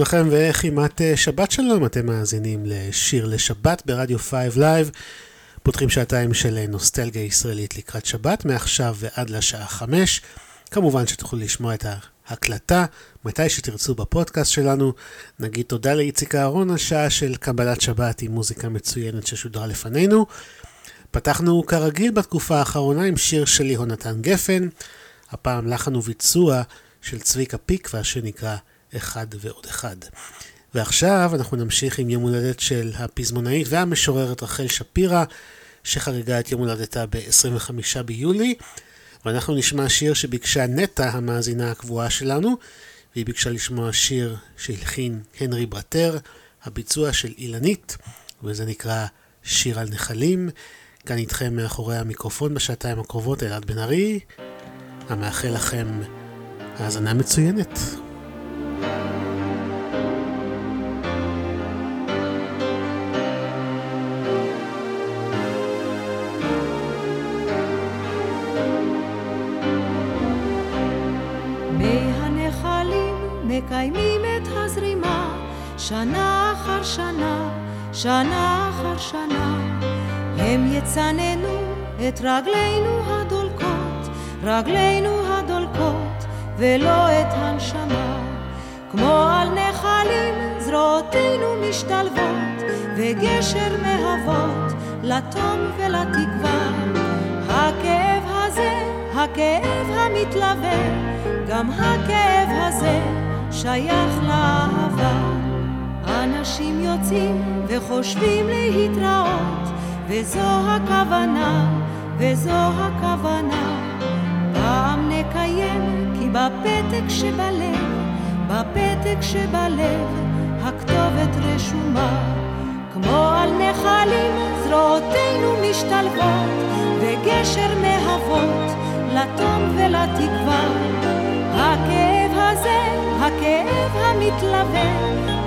לכם וכמעט אה, שבת שלום, אתם מאזינים לשיר לשבת ברדיו 5 Live. פותחים שעתיים של אה, נוסטלגיה ישראלית לקראת שבת, מעכשיו ועד לשעה 5. כמובן שתוכלו לשמוע את ההקלטה מתי שתרצו בפודקאסט שלנו. נגיד תודה לאיציק אהרון על שעה של קבלת שבת עם מוזיקה מצוינת ששודרה לפנינו. פתחנו כרגיל בתקופה האחרונה עם שיר של יהונתן גפן, הפעם לחן וביצוע של צביקה פיקווה שנקרא אחד ועוד אחד. ועכשיו אנחנו נמשיך עם יום הולדת של הפזמונאית והמשוררת רחל שפירא, שחגגה את יום הולדתה ב-25 ביולי, ואנחנו נשמע שיר שביקשה נטע, המאזינה הקבועה שלנו, והיא ביקשה לשמוע שיר שהלחין הנרי ברטר, הביצוע של אילנית, וזה נקרא שיר על נחלים. כאן איתכם מאחורי המיקרופון בשעתיים הקרובות אלעד בן ארי, המאחל לכם האזנה מצוינת. מקיימים את הזרימה שנה אחר שנה, שנה אחר שנה. הם יצננו את רגלינו הדולקות, רגלינו הדולקות, ולא את הנשמה. כמו על נחלים זרועותינו משתלבות, וגשר מהוות לתום ולתקווה. הכאב הזה, הכאב המתלווה, גם הכאב הזה שייך לאהבה. אנשים יוצאים וחושבים להתראות, וזו הכוונה, וזו הכוונה. פעם נקיים, כי בפתק שבלב, בפתק שבלב, הכתובת רשומה. כמו על נחלים זרועותינו משתלבות, וגשר מהוות לתום ולתקווה. הכאב הזה, הכאב המתלווה,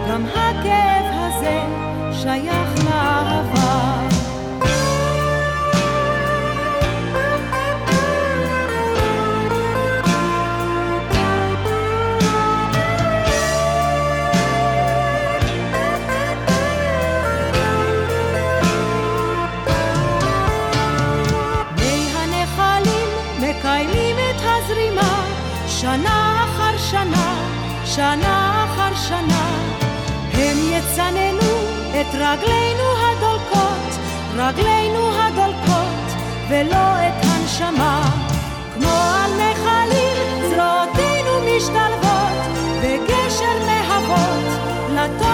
גם הכאב הזה שייך לאהבה. שנה אחר שנה, שנה אחר שנה, הם יצננו את רגלינו הדולקות, רגלינו הדולקות, ולא את הנשמה. כמו על נחלים זרועותינו משתלבות, וגשר להבות, לטוב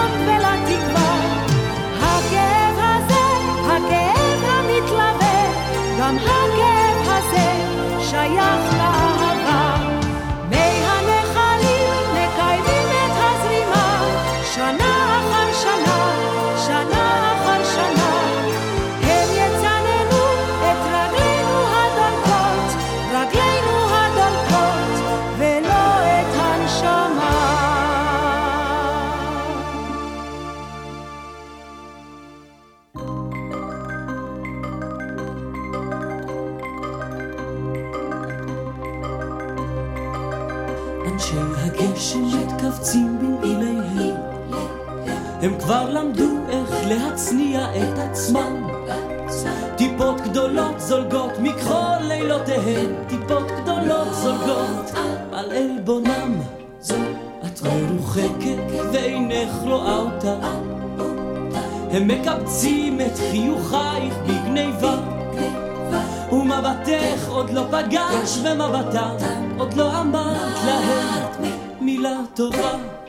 הם כבר למדו איך להצניע את עצמם. טיפות גדולות זולגות מכחול לילותיהם. טיפות גדולות זולגות על עלבונם. את מרוחקת ואינך רואה אותה. הם מקבצים את חיוכייך בגניבה. ומבטך עוד לא פגש במבטם, עוד לא אמרת להם מילה טובה.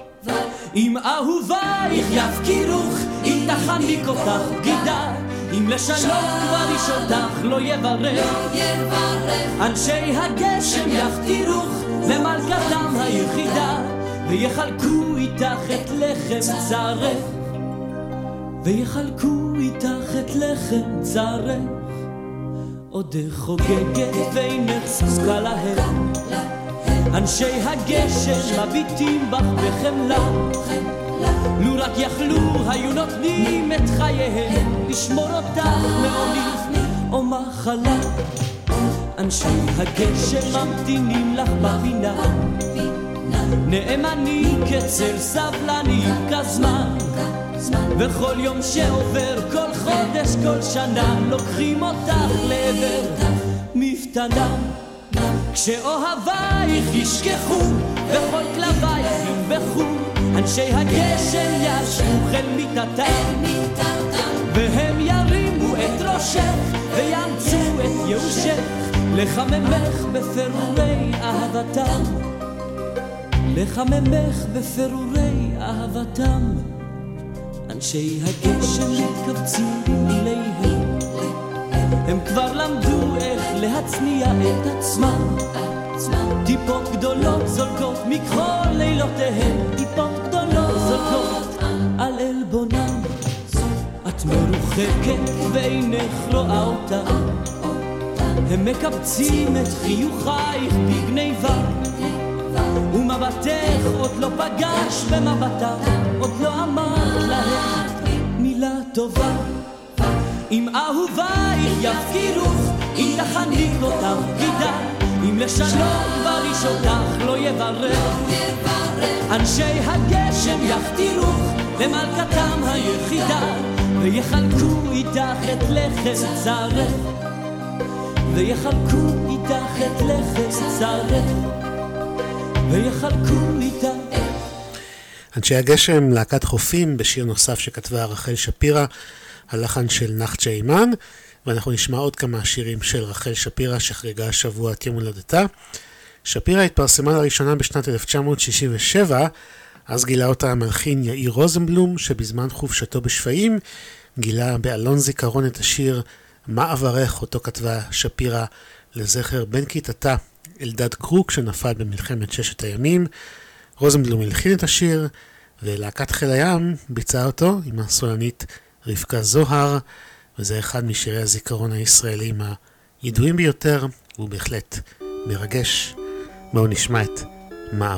אם אהובייך יפקירוך, אם תחניק אותך בגידה, אם לשלום כבר איש אותך לא יברך. אנשי הגשם יחתירוך למלכתם היחידה, ויחלקו איתך את לחם צרך. ויחלקו איתך את לחם צרך. עודך חוגגת ואינך זקוקה להם. אנשי הגשם מביטים בך בחמלה. לו רק יכלו היו נותנים את חייהם לשמור אותך מעוני או מחלה. אנשי הגשם ממתינים לך בפינה. נאמנים כצל סבלנים כזמן. וכל יום שעובר, כל חודש, כל שנה, לוקחים אותך לעבר מפתנה. כשאוהבייך ישכחו, וכל כלבייך ינבחו, אנשי הגשם ישבו אל מיטתם, והם ירימו את ראשך, ויאמצו את ייאושך, לחממך בפירורי אהבתם. לחממך בפירורי אהבתם. אנשי הגשם מתכווצים במיליהם הם כבר למדו איך להצניע את עצמם. טיפות גדולות זולגות מכחול לילותיהם. טיפות גדולות זולגות על עלבונם. את מרוחקת ואינך רואה אותה. הם מקבצים את חיוכייך בגניבה. ומבטך עוד לא פגש במבטה, עוד לא אמרת להם מילה טובה. אם אהובייך יפקירוך, אם תחניק אותם בגידה, אם לשלום אותך לא יברך. אנשי הגשם יחתירוך למלכתם היחידה, ויחלקו איתך את לחם צרך. ויחלקו איתך את לחם צרך. ויחלקו איתה. אנשי הגשם, להקת חופים, בשיר נוסף שכתבה רחל שפירא, הלחן של נחצ'ה אימן, ואנחנו נשמע עוד כמה שירים של רחל שפירא שחגגה השבוע את יום הולדתה. שפירא התפרסמה לראשונה בשנת 1967, אז גילה אותה המלחין יאיר רוזנבלום, שבזמן חופשתו בשפיים גילה באלון זיכרון את השיר "מה אברך" אותו כתבה שפירא לזכר בן כיתתה אלדד קרוק שנפל במלחמת ששת הימים. רוזנבלום הלחין את השיר, ולהקת חיל הים ביצעה אותו עם הסולנית רבקה זוהר, וזה אחד משירי הזיכרון הישראלים הידועים ביותר, והוא בהחלט מרגש. בואו נשמע את מה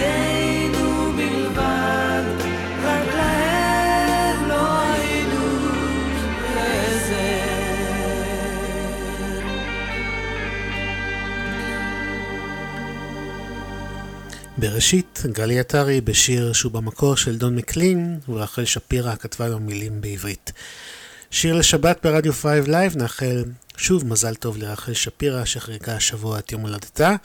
לא. בראשית, גלי עטרי בשיר שהוא במקור של דון מקלין, ורחל שפירא כתבה לו מילים בעברית. שיר לשבת ברדיו 5 Live, נאחל שוב מזל טוב לרחל שפירא שחגגה השבוע את יום הולדתה,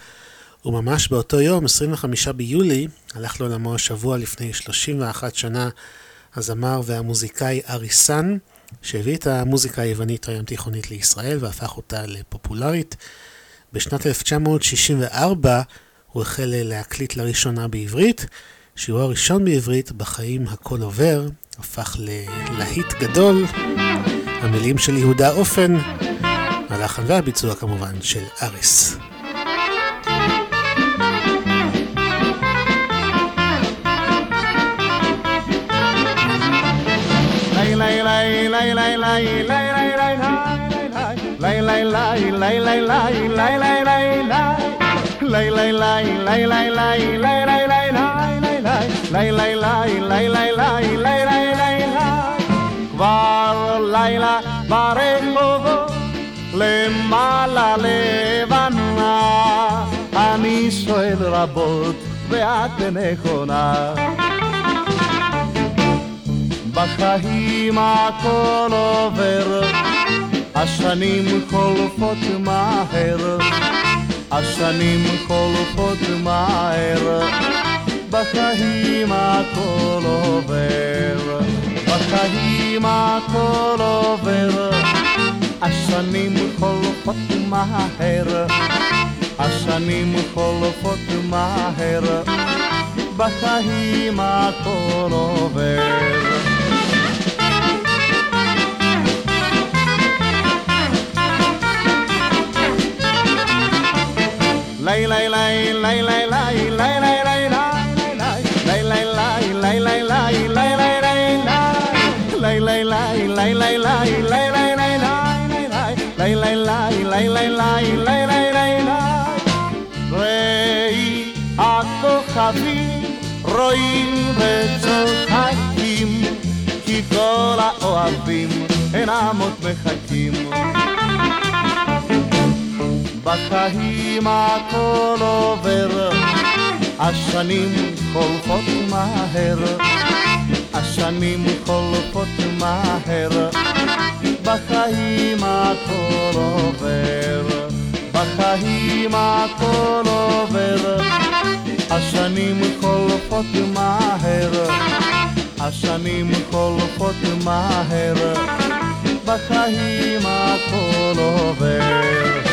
וממש באותו יום, 25 ביולי, הלך לעולמו השבוע לפני 31 שנה הזמר והמוזיקאי ארי סאן, שהביא את המוזיקה היוונית הים תיכונית לישראל והפך אותה לפופולרית. בשנת 1964 הוא החל להקליט לראשונה בעברית. שיעור הראשון בעברית, בחיים הכל עובר, הפך ללהיט גדול. המילים של יהודה אופן, הלחן והביצוע כמובן של אריס. כבר לילה ברחובות למעלה לבנה אני שואל רבות ואת נכונה בחיים הכל עובר השנים חולפות מהר השנים חולפות מהר בחיים הכל עובר בחיים הכל עובר השנים חולפות מהר השנים חולפות מהר בחיים הכל עובר 来来来来来来来来来来。הכוכבים רואים וצוחקים כי כל האוהבים אינם עוד מחכים בחיים הכל עובר, השנים חולפות מהר, השנים חולפות מהר, בחיים הכל עובר, בחיים הכל עובר, השנים חולפות מהר, השנים חולפות מהר, בחיים הכל עובר.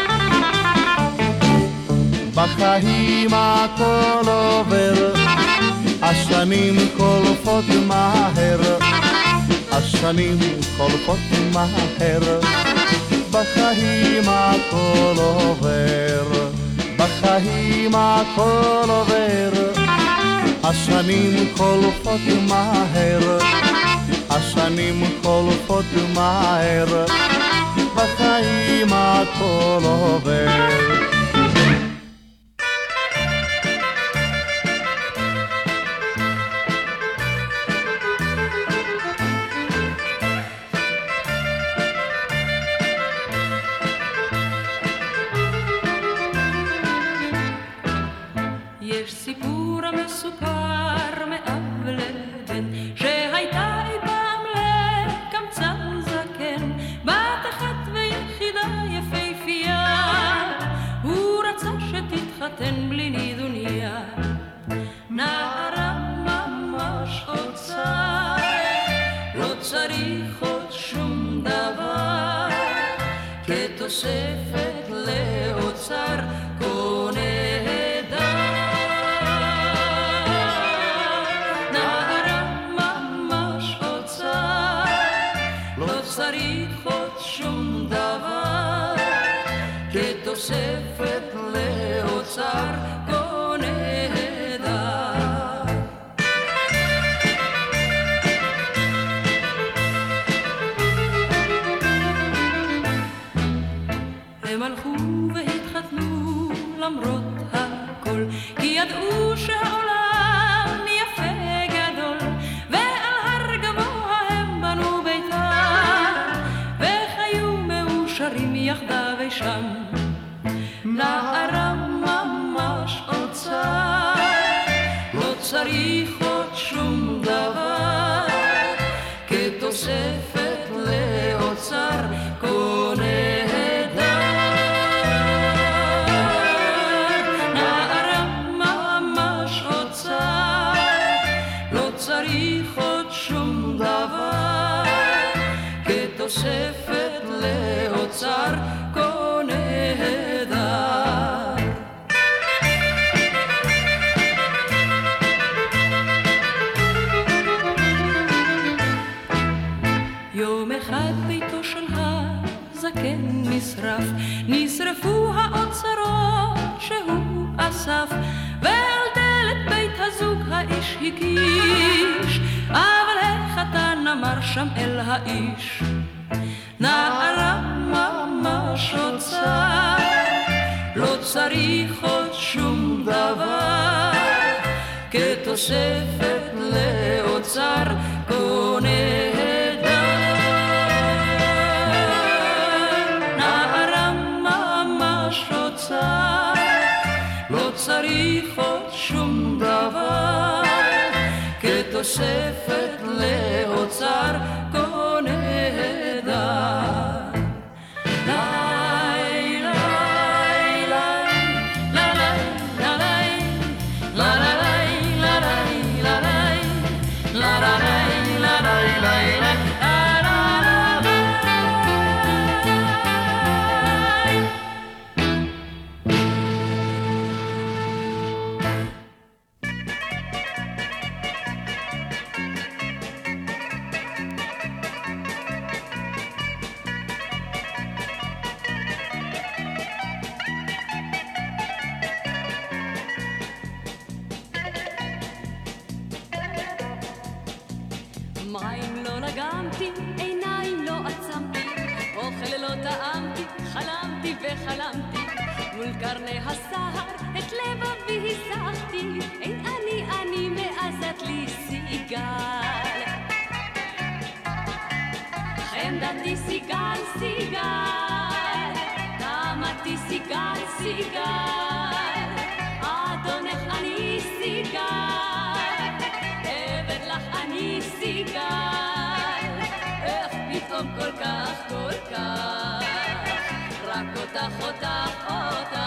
בחיים הכל עובר, השנים חולפות מהר, השנים חולפות מהר, בחיים הכל עובר, בחיים הכל עובר, השנים חולפות מהר, השנים חולפות מהר, בחיים הכל עובר. אותך אותך אותך,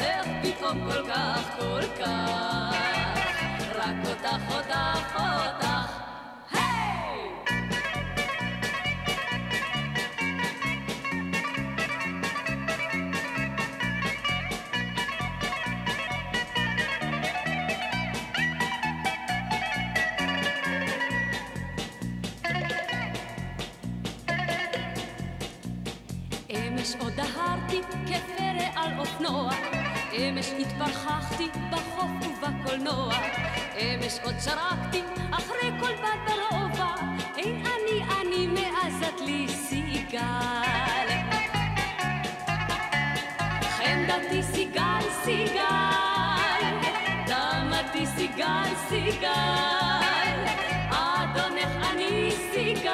איך פתאום כל כך כל כך, רק אותך אותך אותך. עוד שרקתי אחרי כל בת ברובע, אין אני אני מעזת לי סיגל. חמדתי סיגל סיגל, דמתי סיגל סיגל, אדונך אני סיגל,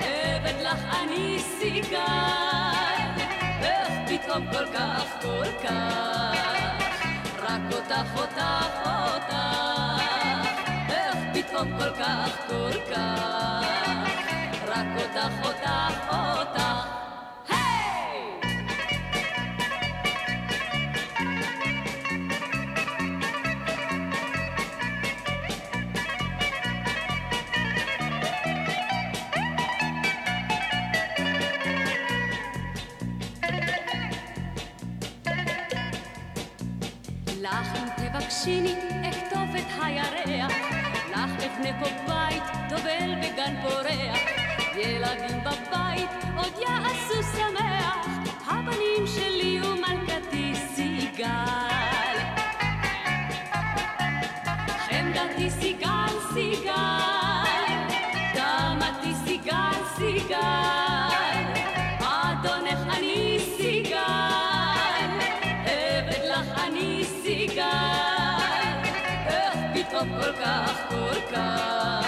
עבד לך אני סיגל, איך פתאום כל כך כל כך, רק אותך אותך אותך, איך פתאום כל כך כל כך, רק אותך אותך אותך. כל כך כל כך,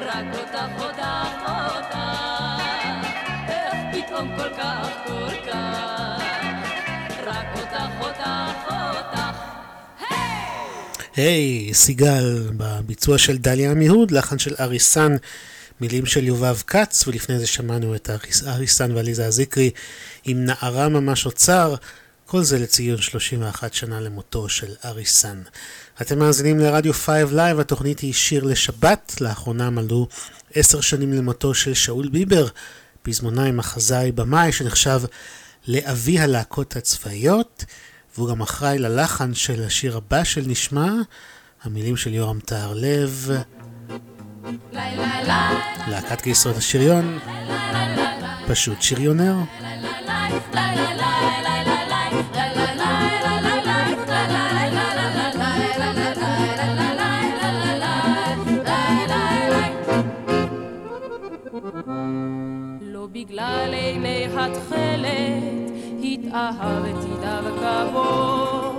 רק אותך אותך אותך, איך פתאום כל כך כל כך, רק אותך אותך אותך. היי, hey, סיגל, בביצוע של דליה עמיהוד, לחן של אריסן, מילים של יובב כץ, ולפני זה שמענו את אריס, אריסן ועליזה אזיקרי עם נערה ממש אוצר, כל זה לציון 31 שנה למותו של אריסן. אתם מאזינים לרדיו 5 Live, התוכנית היא שיר לשבת, לאחרונה מלאו עשר שנים למותו של שאול ביבר, פזמונאי, מחזאי, במאי, שנחשב לאבי הלהקות הצבאיות. והוא גם אחראי ללחן של השיר הבא של נשמע, המילים של יורם טהרלב, להקת גייסות השריון, פשוט שריונר. לא התאהבתי דווקא בו,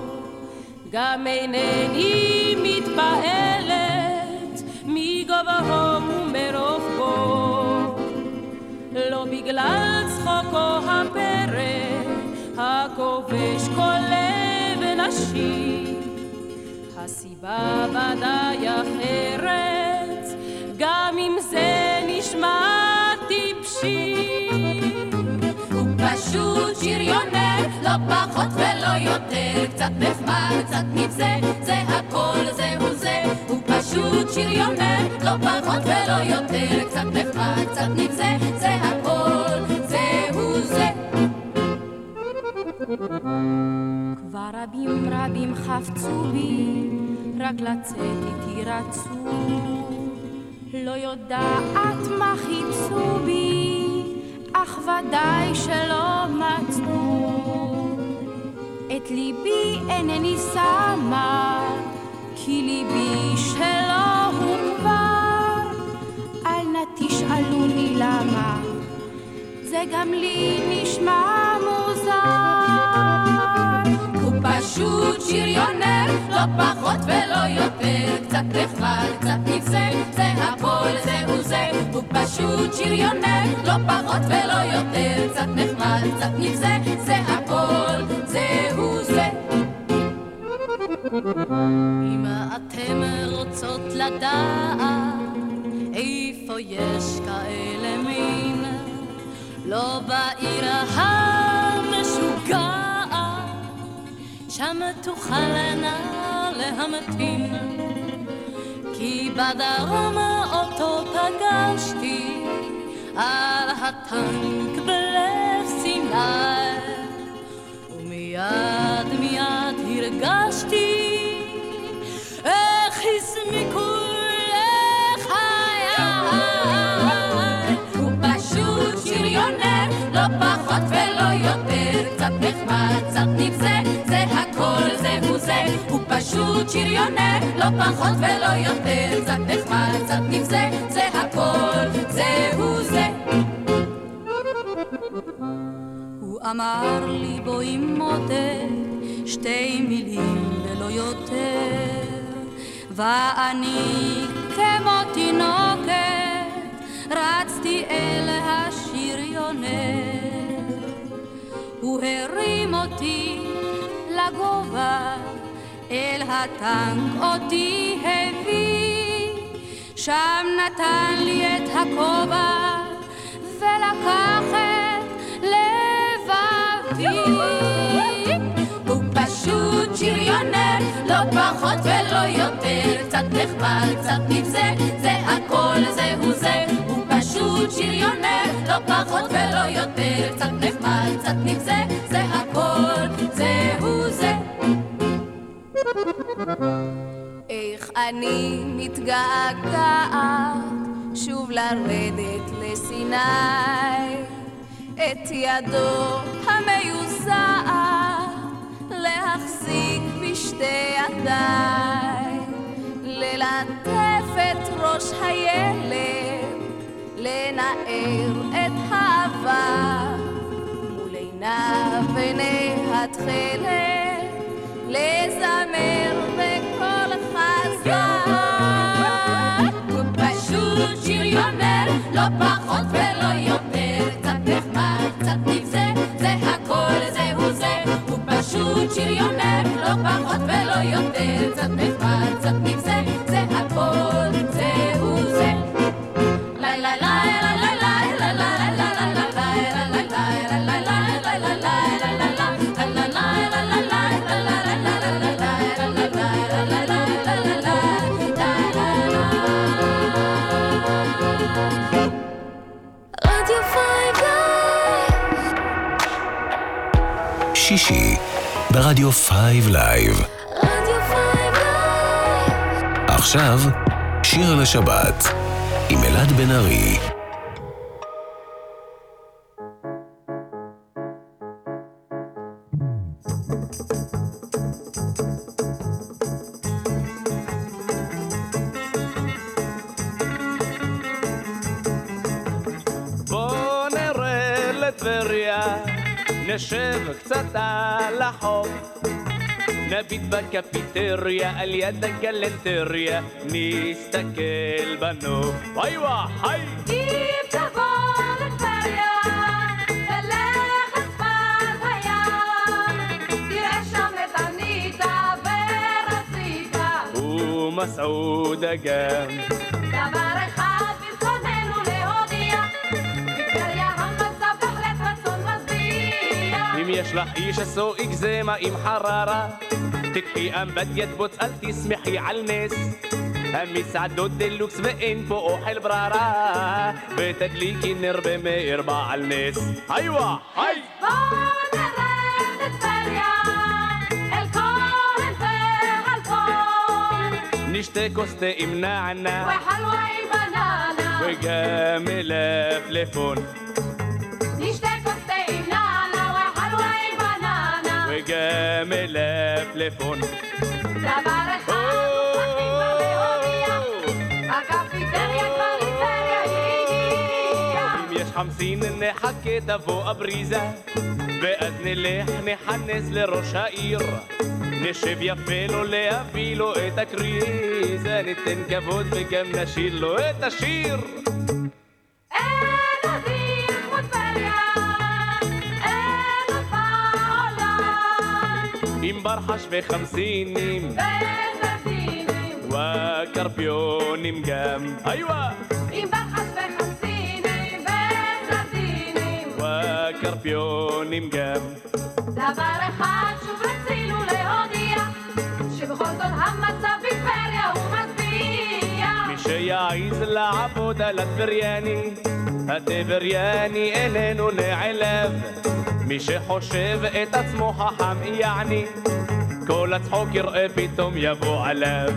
גם אינני מתפעלת מגובהו ומרוחבו, לא בגלל צחוקו הפרא הכובש כל לב נשי, הסיבה ודאי אחרת, גם אם זה נשמע טיפשי. שריונר, לא פחות ולא יותר, קצת נחמד, קצת נבזה, זה הכל, זהו זה, הוא פשוט שריונר, לא פחות ולא יותר, קצת נחמד, קצת נבזה, זה הכל, זהו זה. כבר רבים רבים חפצו בי, רק לצאת איתי רצו. לא יודעת מה חיפשו בי, אך ודאי שלא מצאו. את ליבי אינני שמה, כי ליבי שלא הוא כבר. אל נא תשאלוני למה, זה גם לי נשמע מוזר. פשוט שריונר, לא פחות ולא יותר, קצת נחמד, קצת נבזה, זה הכל זהו זה, הוא פשוט שריונר, לא פחות ולא יותר, קצת נחמד, קצת נבזה, זה הכל זהו זה. אם אתם רוצות לדעת איפה יש כאלה מין, לא בעיר המשוגעת, שם תוכלנה להמתין. כי בדרום אותו פגשתי על הטנק בלב סיני, ומיד מיד הרגשתי איך הסמיקו פשוט שריונר, לא פחות ולא יותר, קצת נחמד, קצת נבזה, פשוט שריונר, לא פחות ולא יותר, קצת נחמד, קצת נבזה, זה הכל זהו זה. הוא אמר לי בואי מותק שתי מילים ולא יותר ואני כמו תינוקת רצתי אל השריונר הוא הרים אותי לגובה אל הטנק אותי הביא שם נתן לי את הכובע ולקח את לבבי. הוא פשוט שריונר, לא פחות ולא יותר, קצת נחמד, קצת נבזה, זה הכל זהו זה, הוא פשוט שריונר, לא פחות ולא יותר, קצת נחמד, קצת נבזה, זה הכל אני מתגעגעת שוב לרדת לסיני, את ידו המיוזעת להחזיק בשתי ידיי, ללטף את ראש הילד, לנער את העבר, מול עיניו עיני התכלת, לזמר לא פחות ולא יותר, קצת נחמד, קצת נבזה, זה הכל זהו זה, הוא פשוט שריונר, לא פחות ולא יותר, קצת נחמד, קצת נבזה, שישי ברדיו Five Live. רדיו Five עכשיו, שיר לשבת עם אלעד בן ארי. נשב קצת על החוף. נביט בקפיטריה על יד הגלנטריה, נסתכל בנוף. וואי וואי, היי! אם תבוא לטבריה, תלך לשפת הים, תראה שם את אניטה ורציתה. ומסעודה גם. דבר يش لحيش السوء إجزيمة إم حرارة. تكفي أم بدي تبوت ألتي سمحي على الناس. أمي سعدو اللوكس بإن فوق البرارة. بتدليكي نربة ما إربع الناس. أيوة هاي. نشتي كوستي امنعنا وحلوة بنانا. وجامل فليفون نشتي וגם מלפלפון. דבר אחד חמסין נחכה תבוא הבריזה ואז נלך נכנס לראש העיר נשב יפה לו להביא לו את הקריזה ניתן כבוד וגם נשיר לו את השיר ברחש וחמסינים. וקרפיונים גם. היווה עם בחס וחמסינים. וזרזינים. וקרפיונים גם. דבר אחד שוב רצינו להודיע, שבכל זאת המצב בטבריה הוא מזוויע. מי שיעז לעבוד על הטבריאני, הטבריאני איננו נעלב. מי שחושב את עצמו חכם יעני, כל הצחוק יראה פתאום יבוא עליו.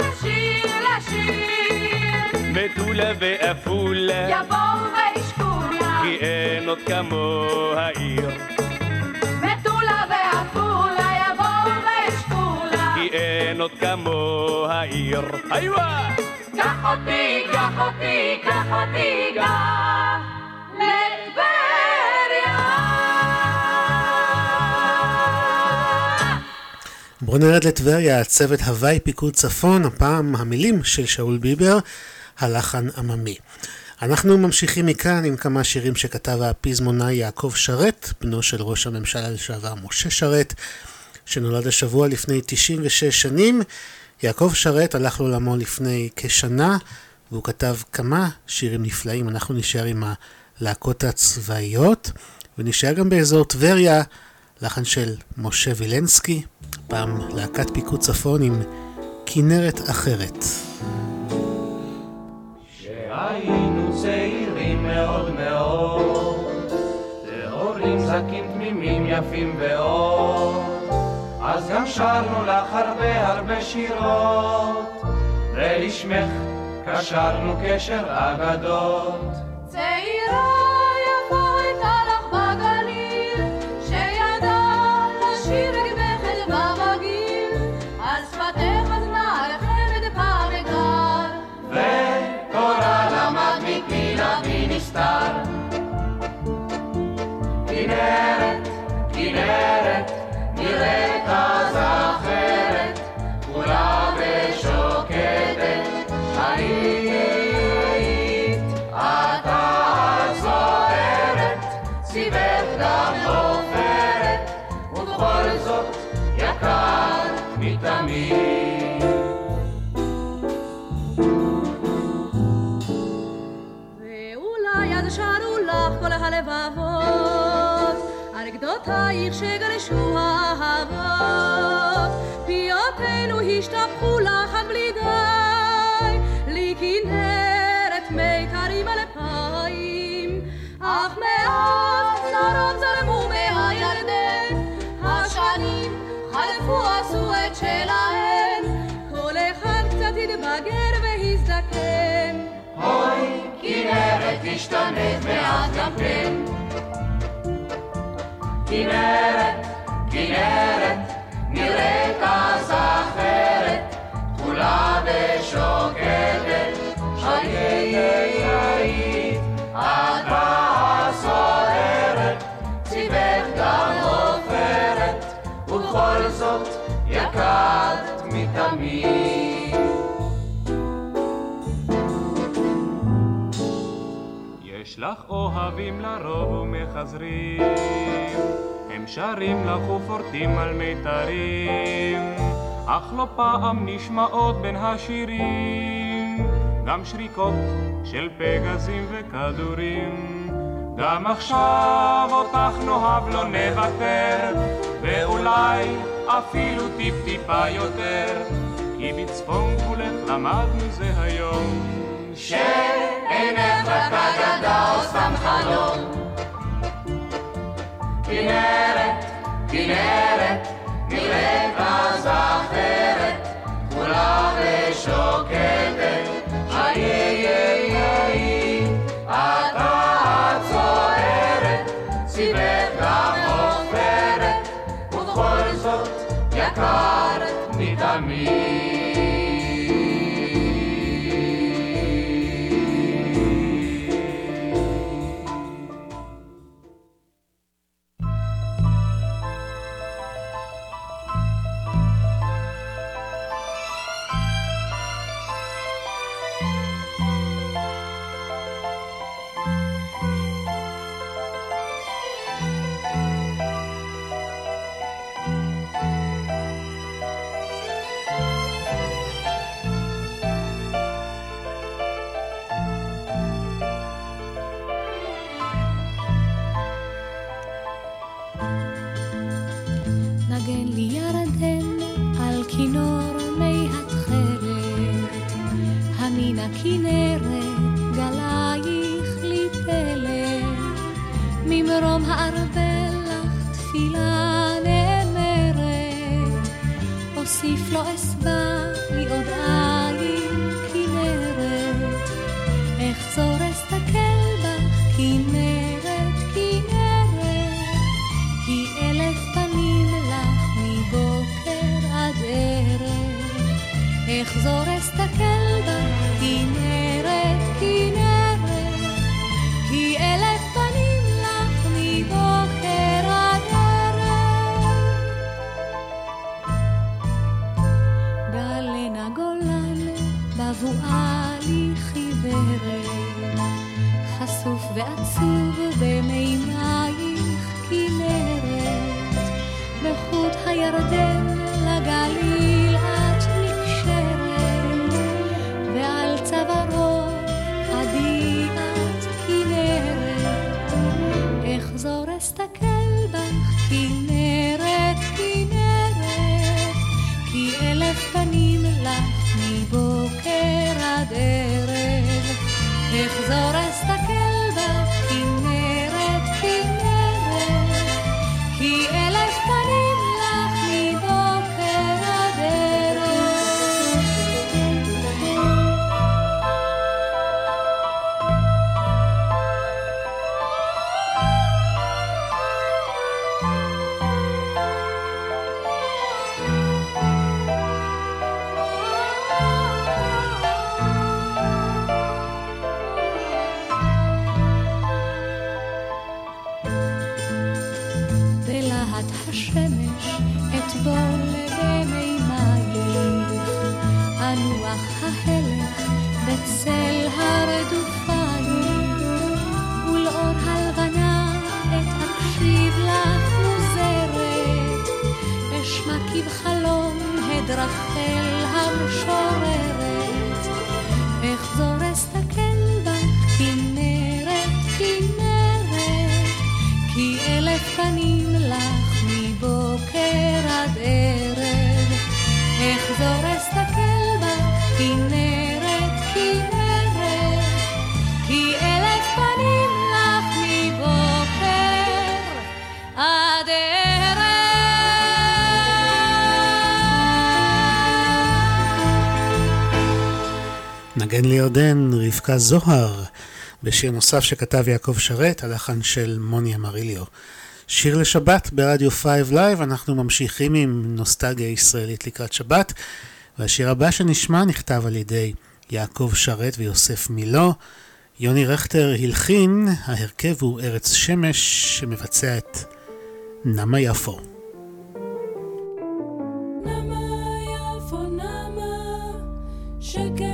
לשיר לשיר. מטולה ועפולה, יבואו וישקולה, כי אין עוד כמו העיר. כי אין עוד כמו העיר. היווה! קח אותי, קח אותי, קח אותי גם לטבריה. בואו נרד לטבריה, צוות הוואי פיקוד צפון, הפעם המילים של שאול ביבר, הלחן עממי. אנחנו ממשיכים מכאן עם כמה שירים שכתב הפזמונאי יעקב שרת, בנו של ראש הממשלה לשעבר משה שרת, שנולד השבוע לפני 96 שנים. יעקב שרת הלך לעולמו לפני כשנה, והוא כתב כמה שירים נפלאים. אנחנו נשאר עם הלהקות הצבאיות, ונשאר גם באזור טבריה, לחן של משה וילנסקי, פעם להקת פיקוד צפון עם כנרת אחרת. כשהיינו צעירים מאוד מאוד, להורים זקים תמימים יפים ואור, אז גם שרנו לך הרבה הרבה שירות, ולשמך קשרנו קשר אגדות. צעירה יפה הייתה לך בגליל, שידעה לשיר רגבכת במגיל, על שפתך אזנה לחמד פעם אגר. ותורה למד מפי נביא נסתר. כנרת, כנרת, ואולי אז שרו לך כל הלבבות, אנקדותייך שגרשו האהבות, פיותינו השתפכו עד בלי די, לי כנרת מיתרים על אפיים, אך מאז צרות זרמו מהירדן, השנים חלפו עשו את שלהן, כל אחד קצת התבגר והזדקן. אוי, כנרת השתנית מעט גם כן. כנרת, כנרת, נראית אז אחרת, כולה ושוקדת, היית, אתה סוערת, ציוות גם עופרת, ובכל זאת יקרת מתמיד. יש לך אוהבים לרוב ומחזרים, הם שרים לך ופורטים על מיתרים, אך לא פעם נשמעות בין השירים, גם שריקות של פגזים וכדורים. גם עכשיו אותך נאהב לא נוותר, ואולי אפילו טיפ-טיפה יותר, כי בצפון גבולך למדנו זה היום. שאינך רק אגדה או סתם חלום. כנרת, כנרת, נראית אז אחרת, כולה ושוקטת, היי היי היי, אתה צוערת, ציוות גם עופרת, ובכל זאת יקרת מתמיד. אין לי לירדן, רבקה זוהר, בשיר נוסף שכתב יעקב שרת, הלחן של מוני אמריליו. שיר לשבת ברדיו 5 Live, אנחנו ממשיכים עם נוסטגיה ישראלית לקראת שבת, והשיר הבא שנשמע נכתב על ידי יעקב שרת ויוסף מילו. יוני רכטר הלחין, ההרכב הוא ארץ שמש שמבצע את נמה יפו. נמה יפו נמה שקט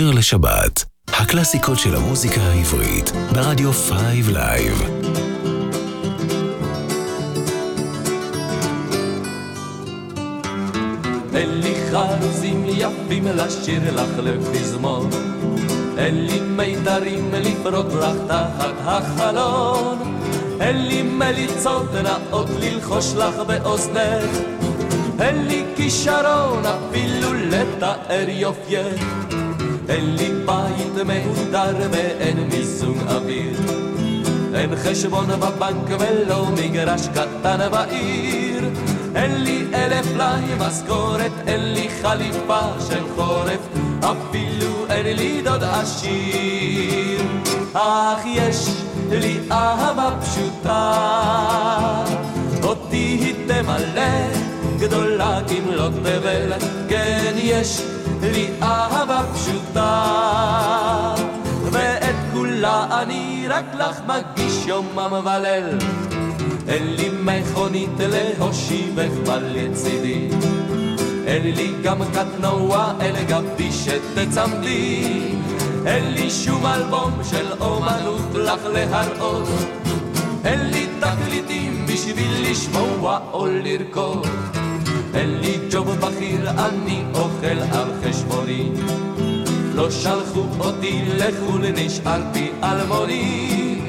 שיר לשבת, הקלאסיקות של המוזיקה העברית, ברדיו 5 Live. אין לי חרוזים יפים לשיר לך לפזמון, אין לי מיתרים לפרוק לך תחת החלון, אין לי מליצות נאות ללחוש לך באוזנך, אין לי כישרון אפילו לתאר יופייך, אין לי בית מהודר ואין מיזוג אוויר. אין חשבון בבנק ולא מגרש קטן בעיר. אין לי אלף פלאי משכורת, אין לי חליפה של חורף אפילו אין לי דוד עשיר. אך יש לי אהבה פשוטה אותי היא תמלא גדולה כמלוא תבל. כן יש לי אהבה פשוטה ואת כולה אני רק לך מגיש יומם וליל אין לי מכונית להושיבך לצידי אין לי גם קטנוע אל גבי שתצמדי. אין לי שום אלבום של אומנות לך להראות. אין לי תקליטים בשביל לשמוע או לרקוד. אין לי ג'וב בכיר, אני אוכל על חשבוני לא שלחו אותי לחו"ל, נשארתי אלמוני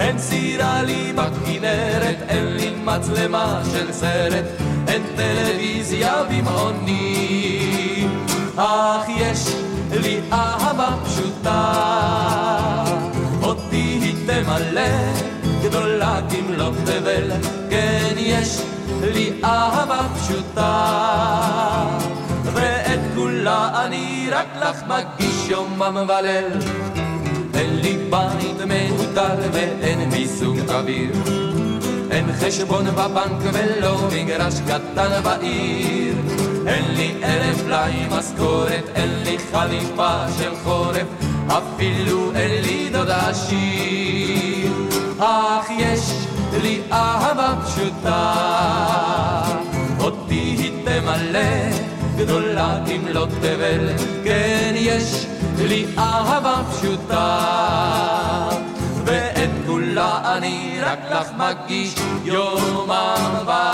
אין סירה לי בכנרת, אין לי מצלמה של סרט, אין טלוויזיה במעוני. אך יש לי אהבה פשוטה, אותי היא תמלא, גדולה כמלוא תבל, כן יש לי אהבה פשוטה. ואת כולה אני רק לך מגיש יומם וליל. אין לי בית מהודר ואין מיזוג אוויר. אין חשבון בבנק ולא מגרש קטן בעיר. אין לי אלף פלאי משכורת, אין לי חליפה של חורף, אפילו אין לי דוד עשיר. אך יש לי אהבה פשוטה, אותי היא תמלא, גדולה תמלוא תבל, כן יש לי אהבה פשוטה. ואת כולה אני רק לך מגיש יום אהבה.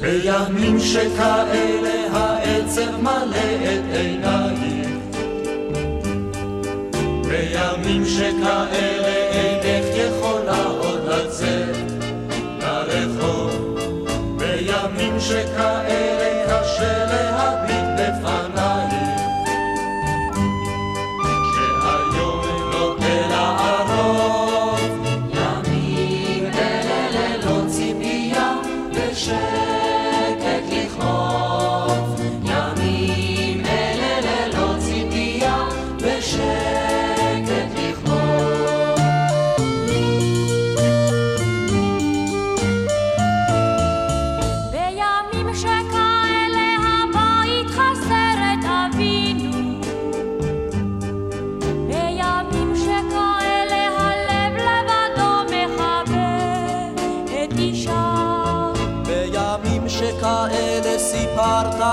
בימים שכאלה העצב מלא את עיניי. בימים שכאלה אינך יכולה עוד לצאת לרחוב. בימים שכאלה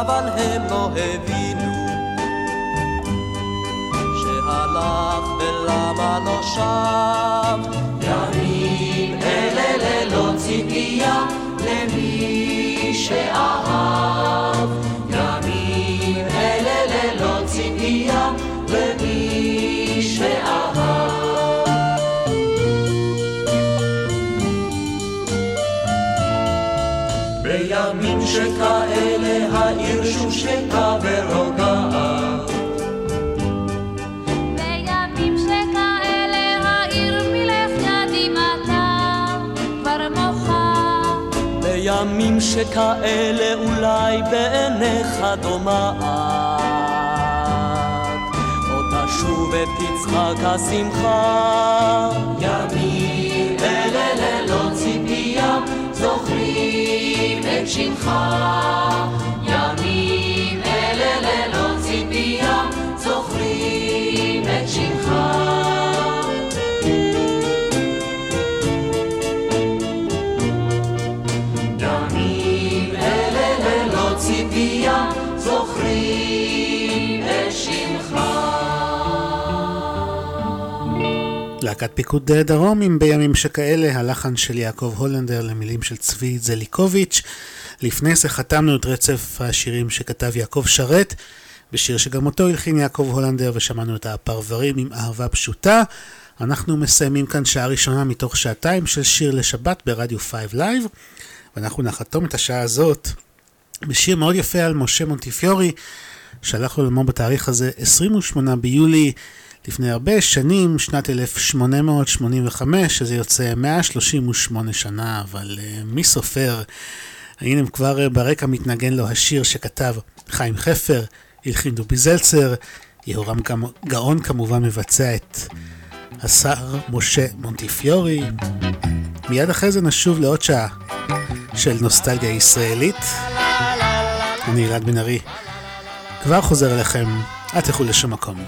אבל הם לא הבינו שהלך ולמה לא שב ימים אלה ללא ציפייה למי שאהב. ימים אלה ללא ציפייה למי שאהב. בימים שכאלה שכאלה אולי בעיניך דומעת או תשוב ותצחק השמחה. ימים אלה ללא ציפייה זוכרים את שמך. ימים אלה ללא ציפייה זוכרים את שמך להקת פיקוד דרום, אם בימים שכאלה, הלחן של יעקב הולנדר למילים של צבי זליקוביץ'. לפני זה חתמנו את רצף השירים שכתב יעקב שרת, בשיר שגם אותו הלחין יעקב הולנדר, ושמענו את הפרברים עם אהבה פשוטה. אנחנו מסיימים כאן שעה ראשונה מתוך שעתיים של שיר לשבת ברדיו 5 Live, ואנחנו נחתום את השעה הזאת בשיר מאוד יפה על משה מונטיפיורי, שהלך לעולמו בתאריך הזה 28 ביולי לפני הרבה שנים, שנת 1885, שזה יוצא 138 שנה, אבל uh, מי סופר? הנה כבר uh, ברקע מתנגן לו השיר שכתב חיים חפר, הלחין דובי זלצר, יהורם גאון כמובן מבצע את השר משה מונטיפיורי. מיד אחרי זה נשוב לעוד שעה של נוסטלגיה ישראלית. אני אלעד בן ארי, כבר חוזר אליכם, אל תלכו לשום מקום.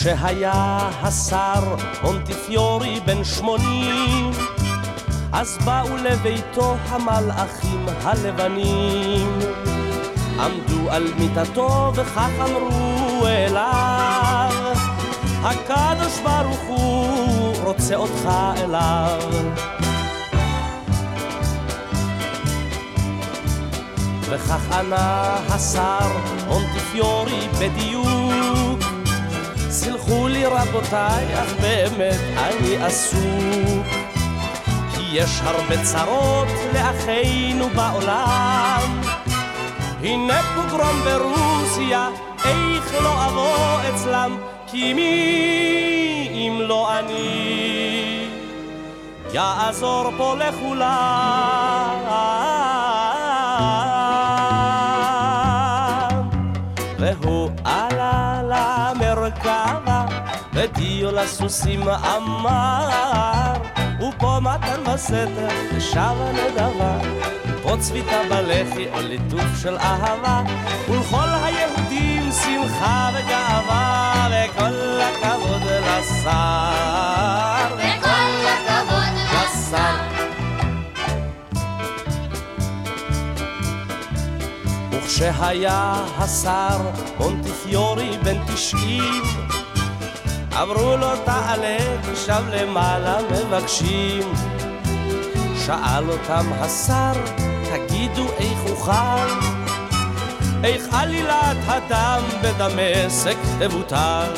כשהיה השר מונטיפיורי בן שמונים, אז באו לביתו המלאכים הלבנים. עמדו על מיטתו וכך אמרו אליו, הקדוש ברוך הוא רוצה אותך אליו. וכך ענה השר מונטיפיורי בדיוק סלחו לי רבותיי, אך באמת אני עסוק. כי יש הרבה צרות לאחינו בעולם. הנה פוגרום ברוסיה, איך לא אבוא אצלם? כי מי אם לא אני יעזור פה לכולם? ודיו לסוסים אמר, ופה מתן בסתר, ושב הנדבה, פה צביתה בלחי או ליטוף של אהבה, ולכל היהודים שמחה וגאווה, וכל הכבוד לשר. וכל הכבוד לשר. וכשהיה השר מונטיפיורי בן תשעים, אמרו לו תעלה כי שם למעלה מבקשים. שאל אותם השר, תגידו איך אוכל, איך עלילת הדם בדמשק תבוטל.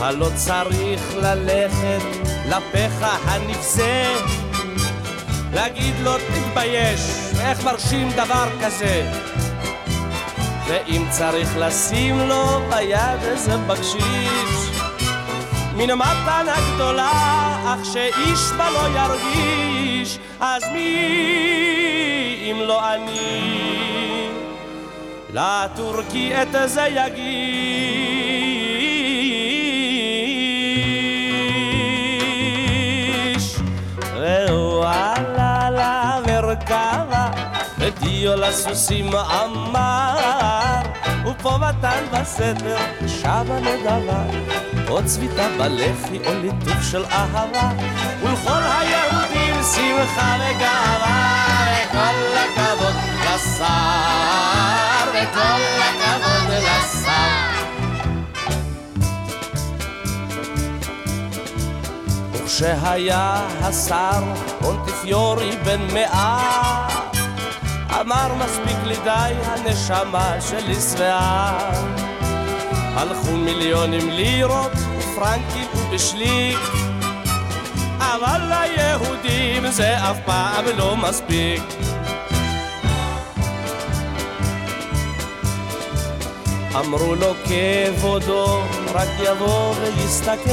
הלא צריך ללכת לפחה הנבזה להגיד לו תתבייש, איך מרשים דבר כזה? ואם צריך לשים לו ביד איזה בקשיש. מן המתנה גדולה, אך שאיש בה לא ירגיש אז מי אם לא אני? לטורקי את זה יגיש. והוא עלה למרכבה ודיו לסוסים אמר מתן בסתר שבה נדבה או צביתה בלחי או ליטוף של אהבה. ולכל היהודים שמחה וגאווה וכל הכבוד לשר וכל הכבוד לשר. וכשהיה השר מונטיפיורי בן מאה אמר מספיק לי די הנשמה שלי שבעה הלכו מיליונים לירות ופרנקים ובשליק אבל ליהודים זה אף פעם לא מספיק. אמרו לו כבודו רק יבוא ויסתכל.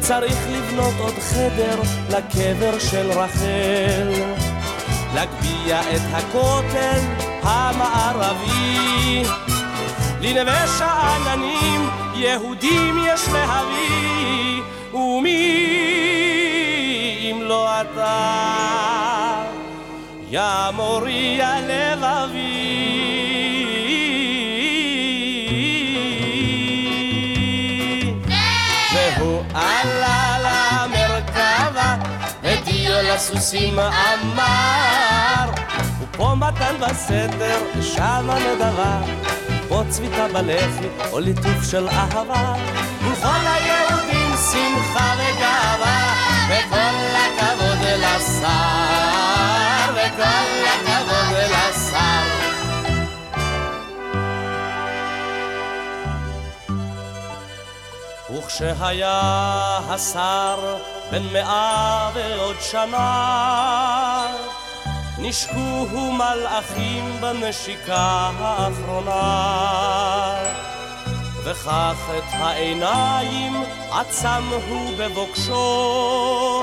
צריך לבנות עוד חדר לקבר של רחל להגביה את הכותל המערבי. לנווה שאננים יהודים יש להביא ומי אם לא אתה? יעמוד והוא ודיו לסוסים אמר, ופה מתן בסתר, ושמה נדבה, פה צביתה בלחי, או ליטוף של אהבה, ולכל היהודים שמחה וגאווה, וכל הכבוד לשר, וכל הכבוד לשר. וכשהיה השר בן מאה ועוד שנה, נשקוהו מלאכים בנשיקה האחרונה. וכך את העיניים עצם הוא בבוקשו,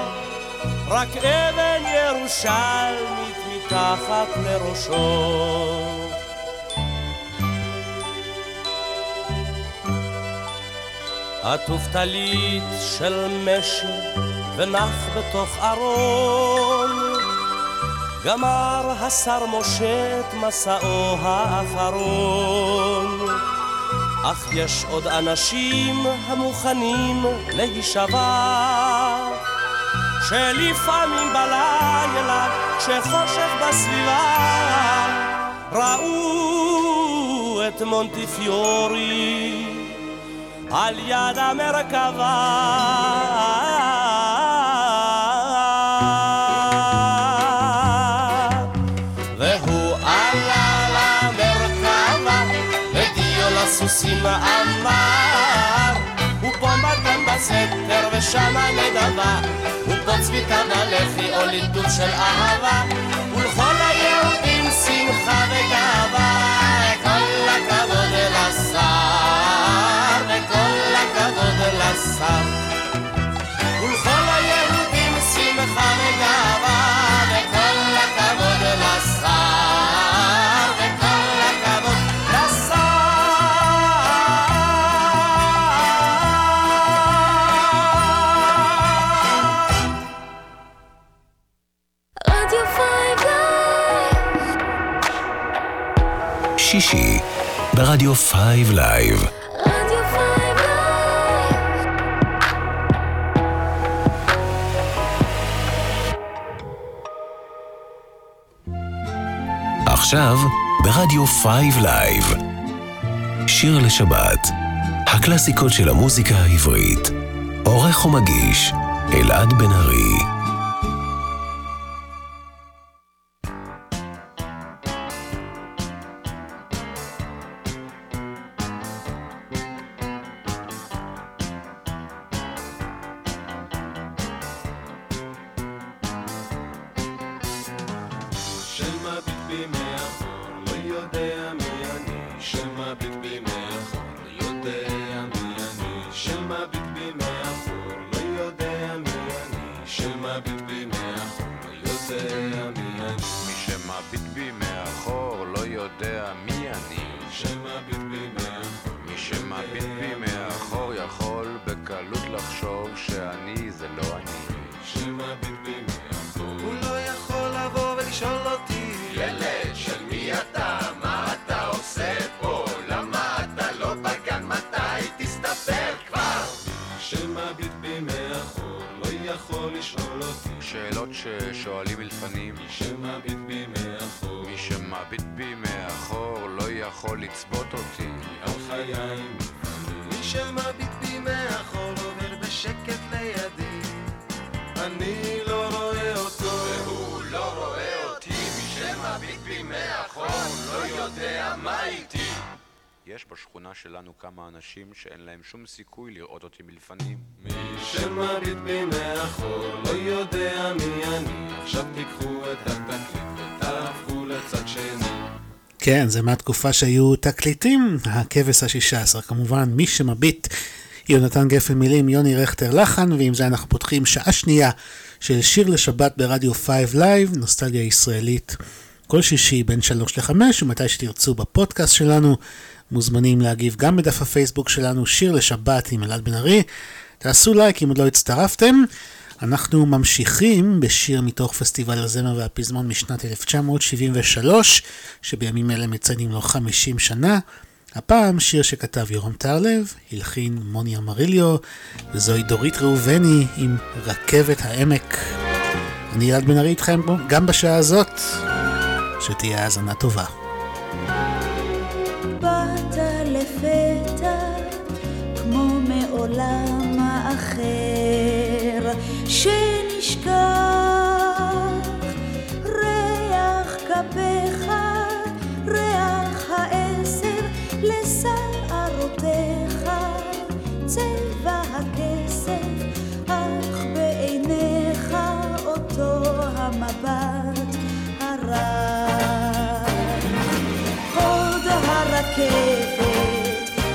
רק אבן ירושלמית מתחת לראשו. עטוף טלית של משי ונח בתוך ארון. גמר השר משה את מסעו האחרון. אך יש עוד אנשים המוכנים להישבע, שלפעמים בלילה, כשחושך בסביבה, ראו את מונטיפיורי על יד המרכבה. והוא עלה למרכבה, ודיו לסוסים אמר, ופה מתן בסתר ושמה נדבה, ופה צביתה בלחי או ליטוף של אהבה, ולכל היהודים שמחה וגאווה, כל הכבוד לשר, וכל לשר. ולכל היהודים שמחה וגאווה, וכל הכבוד לשר, וכל הכבוד לשר. רדיו Five שישי ברדיו Five Live. עכשיו ברדיו Five Live. שיר לשבת, הקלאסיקות של המוזיקה העברית. עורך ומגיש, אלעד בן ארי. אנשים שאין להם שום סיכוי לראות אותי מלפנים. מי שמביט בי מאחור לא יודע מי אני. עכשיו תיקחו את התקליט ותהפכו לצד שני. כן, זה מהתקופה שהיו תקליטים, הכבש השישה עשר, כמובן, מי שמביט, יונתן גפן מילים, יוני רכטר לחן, ועם זה אנחנו פותחים שעה שנייה של שיר לשבת ברדיו 5 Live, נוסטלגיה ישראלית, כל שישי בין 3 ל-5, ומתי שתרצו בפודקאסט שלנו, מוזמנים להגיב גם בדף הפייסבוק שלנו, שיר לשבת עם אלעד בן ארי. תעשו לייק אם עוד לא הצטרפתם. אנחנו ממשיכים בשיר מתוך פסטיבל הזמר והפזמון משנת 1973, שבימים אלה מציינים לו 50 שנה. הפעם שיר שכתב יורם טרלב, הלחין מוני אמריליו, וזוהי דורית ראובני עם רכבת העמק. אני אלעד בן ארי איתכם גם בשעה הזאת, שתהיה האזנה טובה. המבט הרע. עוד הרכבת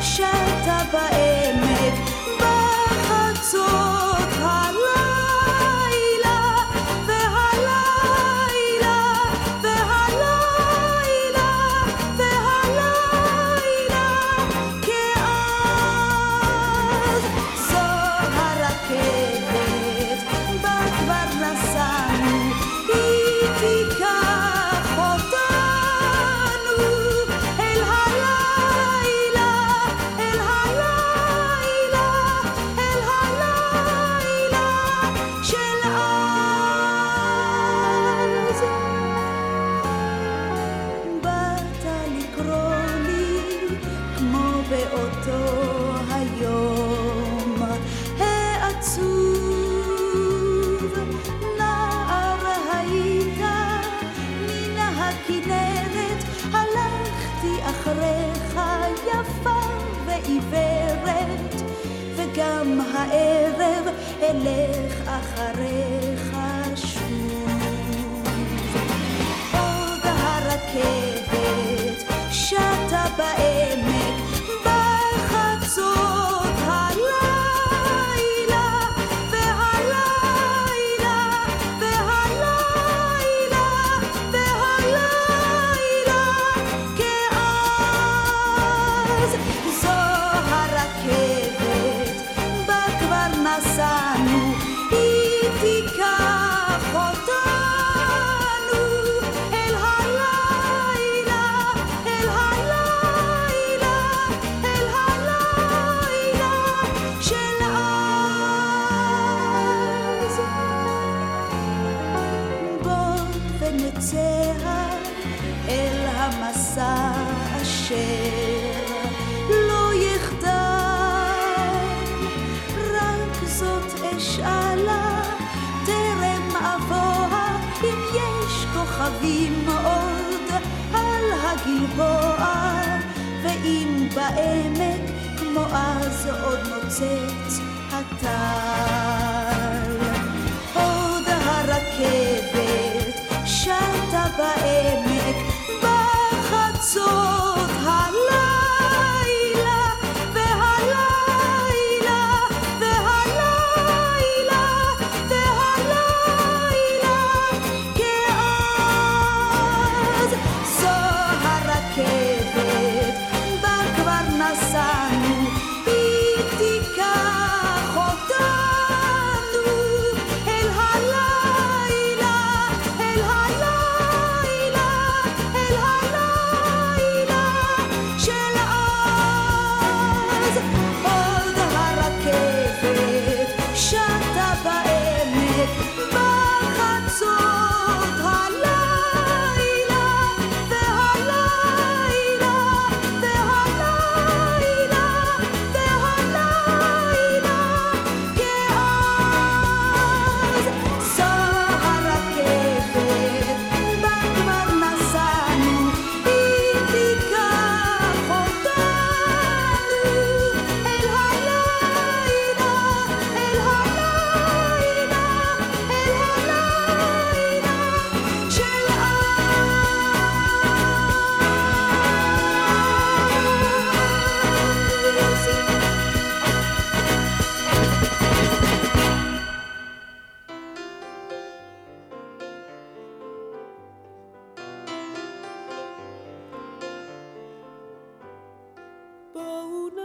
שלטה בערב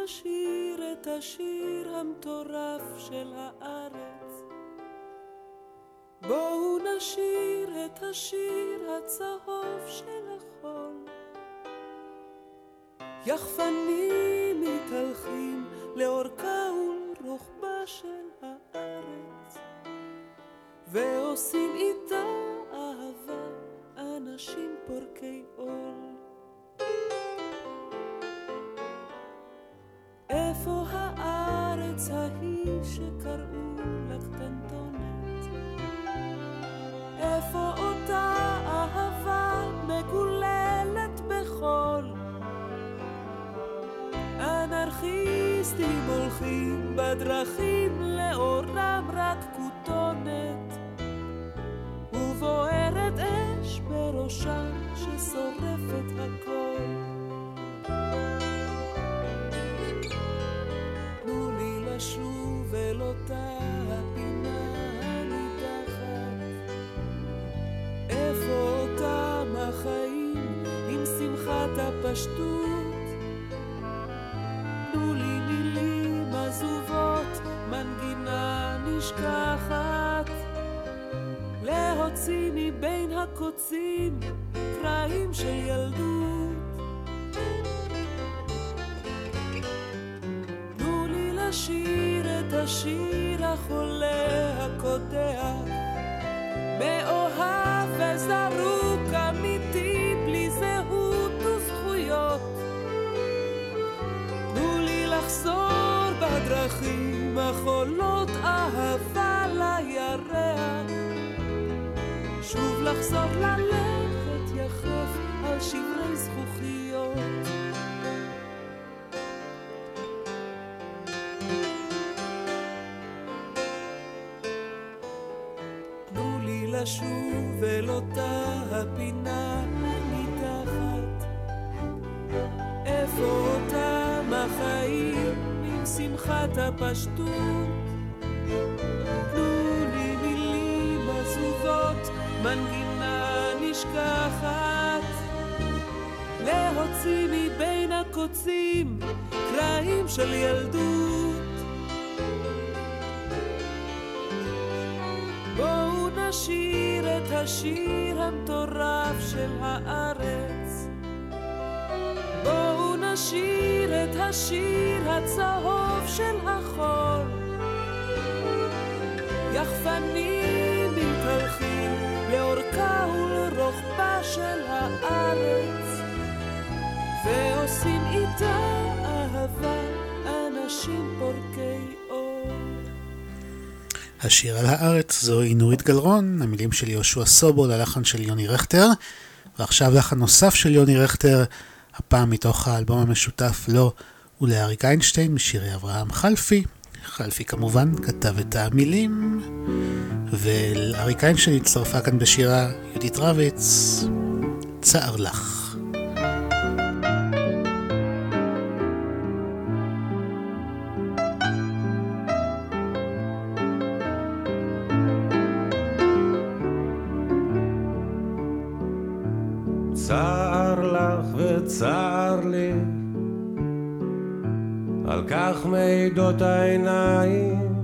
לשיר את השיר המטורף של הארץ. בואו נשיר את השיר הצהוב של החול. יחפנים מתהלכים לאורכה ולרוחבה של הארץ, ועושים איתה הולכים הקוצים קרעים של ילדות. תנו לי לשיר את השיר החולה הקודח, מאוהב וזרוק אמיתי בלי זהות וזכויות. תנו לי לחזור בדרכים החולות לחזור ללכת יחף על שברי זכוכיות תנו לי לשוב אל אותה הפינה הנידחת איפה אותם החיים עם שמחת הפשטות? הקוצים קרעים של ילדות. בואו נשיר את השיר המטורף של הארץ. בואו נשיר את השיר הצהוב של החול. יחפנים השיר על הארץ זוהי נורית גלרון, המילים של יהושע סובול, הלחן של יוני רכטר, ועכשיו לחן נוסף של יוני רכטר, הפעם מתוך האלבום המשותף לו ולאריק איינשטיין משירי אברהם חלפי. חלפי כמובן כתב את המילים, ולאריק איינשטיין הצטרפה כאן בשירה יהודית רביץ, צער לך. וצר לי, על כך מעידות העיניים.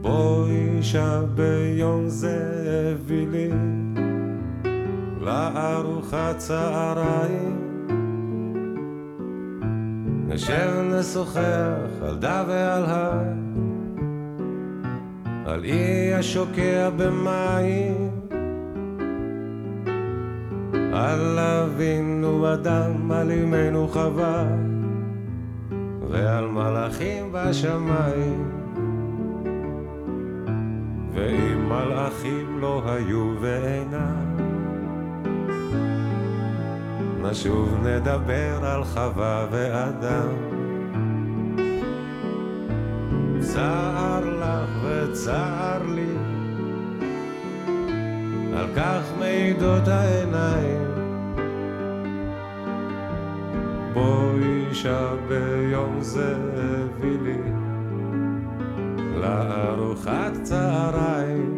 בואי שביום זה הביא לי לארוחת צהריים. נשב נשוחח על דה ועל הר, על אי השוקע במים. על אבינו אדם, על אמנו חווה, ועל מלאכים בשמיים. ואם מלאכים לא היו ואינם, נשוב נדבר על חווה ואדם. צער לך וצער לי, על כך מעידות העיניים. בואי שביום זה הביא לי לארוחת צהריים.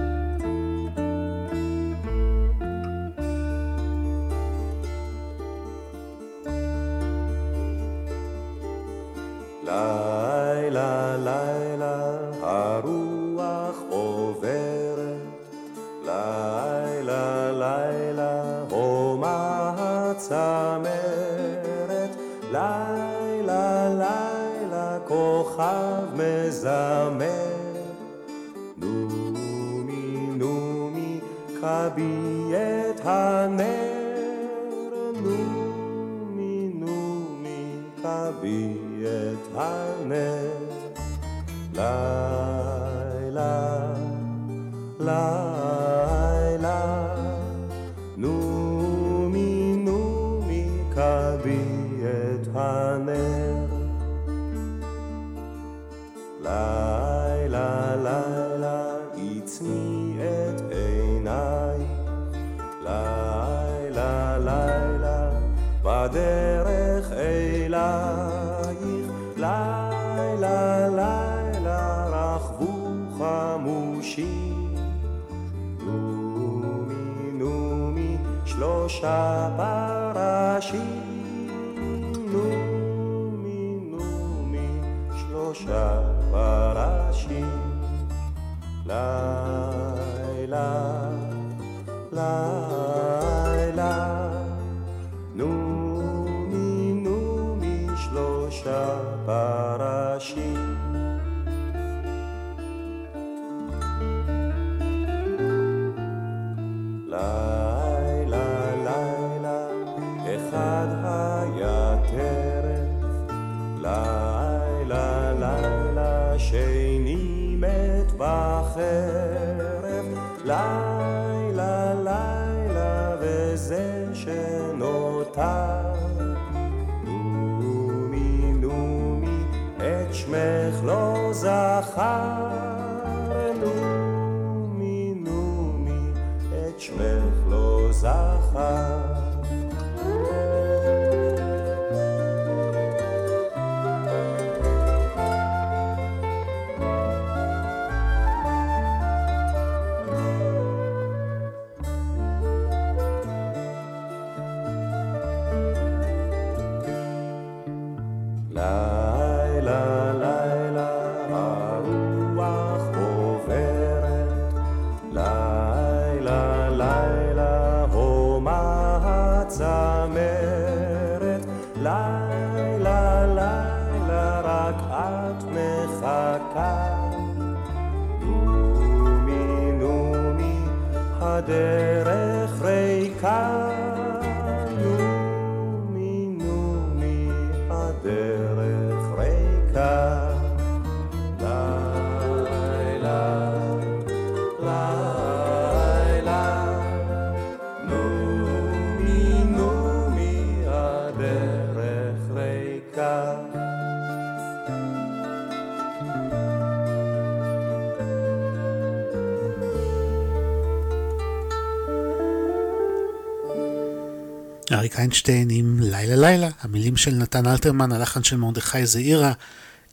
איינשטיין עם לילה לילה, המילים של נתן אלתרמן, הלחן של מרדכי זעירה,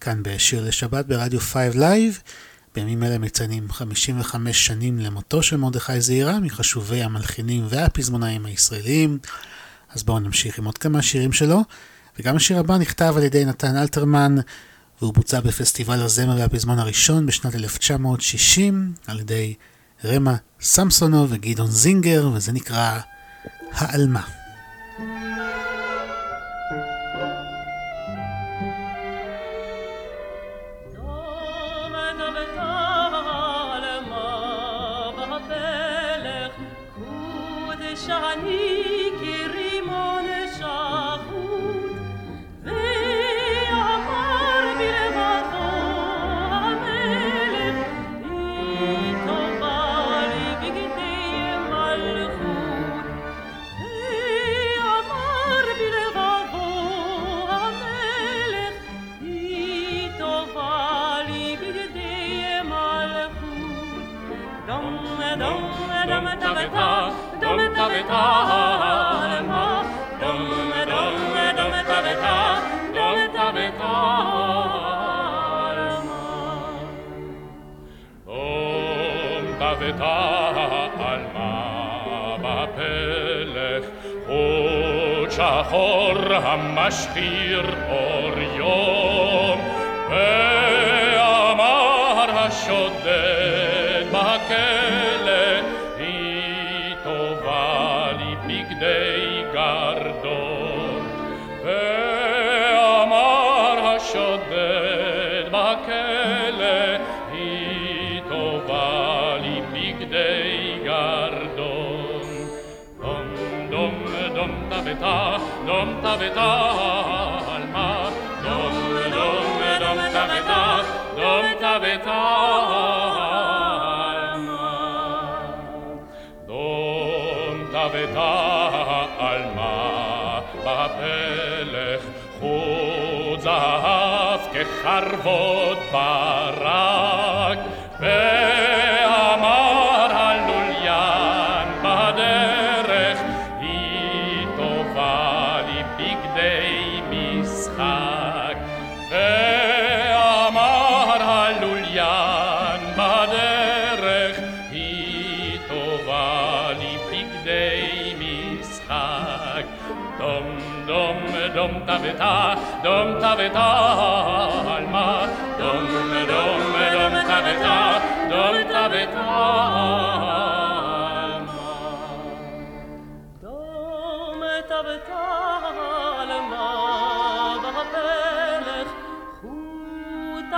כאן בשיר לשבת ברדיו 5 Live. בימים אלה מציינים 55 שנים למותו של מרדכי זעירה, מחשובי המלחינים והפזמונאים הישראליים. אז בואו נמשיך עם עוד כמה שירים שלו, וגם השיר הבא נכתב על ידי נתן אלתרמן, והוא בוצע בפסטיבל הזמר והפזמון הראשון בשנת 1960, על ידי רמה סמסונוב וגדעון זינגר, וזה נקרא העלמה. Música המשחיר אור יום, דום תבתה, דום תבתה עלמה, דום דום דום תבתה, דום תבתה עלמה. דום תבתה עלמה בפלך, חוט זהב כחרבות ברק, ואמר taveta, dom taveta alma, dom dom dom taveta, dom taveta alma, dom taveta alma, va'apelech chut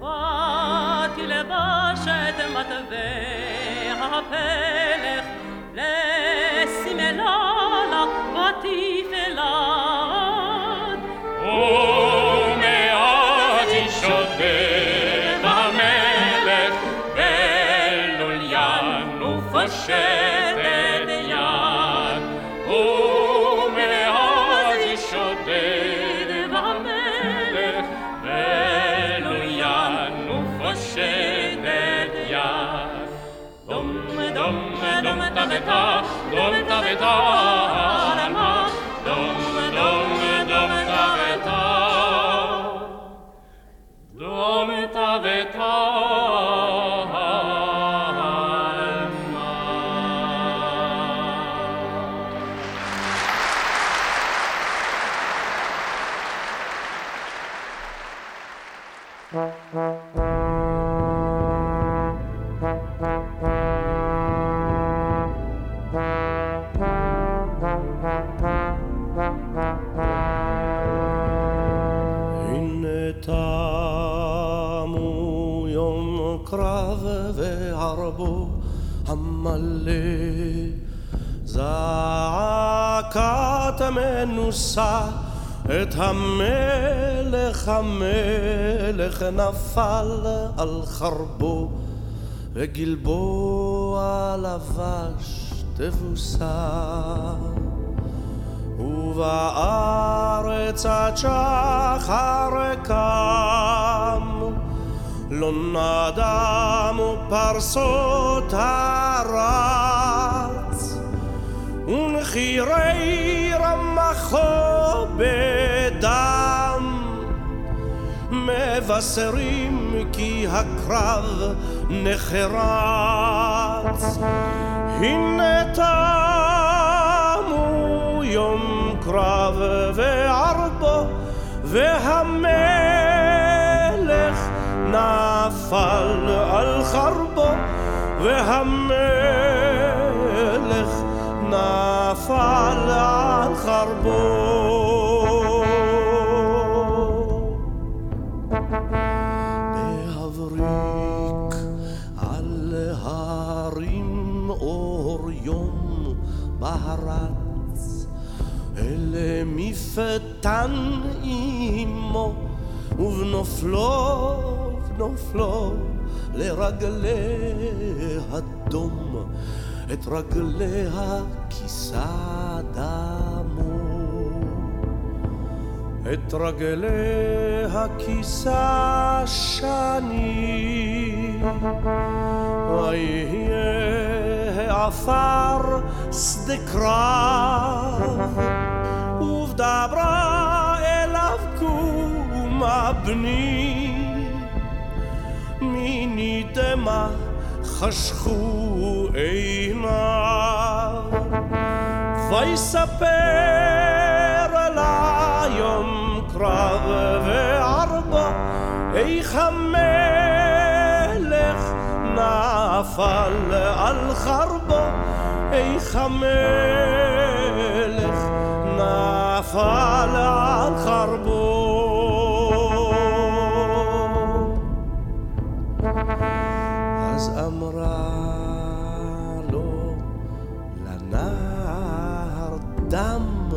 Fatile bashet matve Oh. המלא זעקת מנוסה את המלך המלך נפל על חרבו וגלבוע לבש תבוסה. ובארץ עד שחר קם לא נדמו פרסות הארץ ונחירי רמחו בדם מבשרים כי הקרב נחרץ הנה תמו יום קרב וערבו והמלך נפל על חרבו והמלך נפל על חרבו. בהבריק על ההרים אור יום בהרץ אל מפתן אימו ובנופלו בנופלו לרגלי הדום את רגליה כיסה דמו את רגליה כיסה שני ויהיה העפר שדה קרב ובדברה אליו קומה בני מיני דמה חשכו עיניו ויספר לה יום קרב וערבו איך המלך נפל על חרבו איך המלך נפל על חרבו אמרה לו לנער דם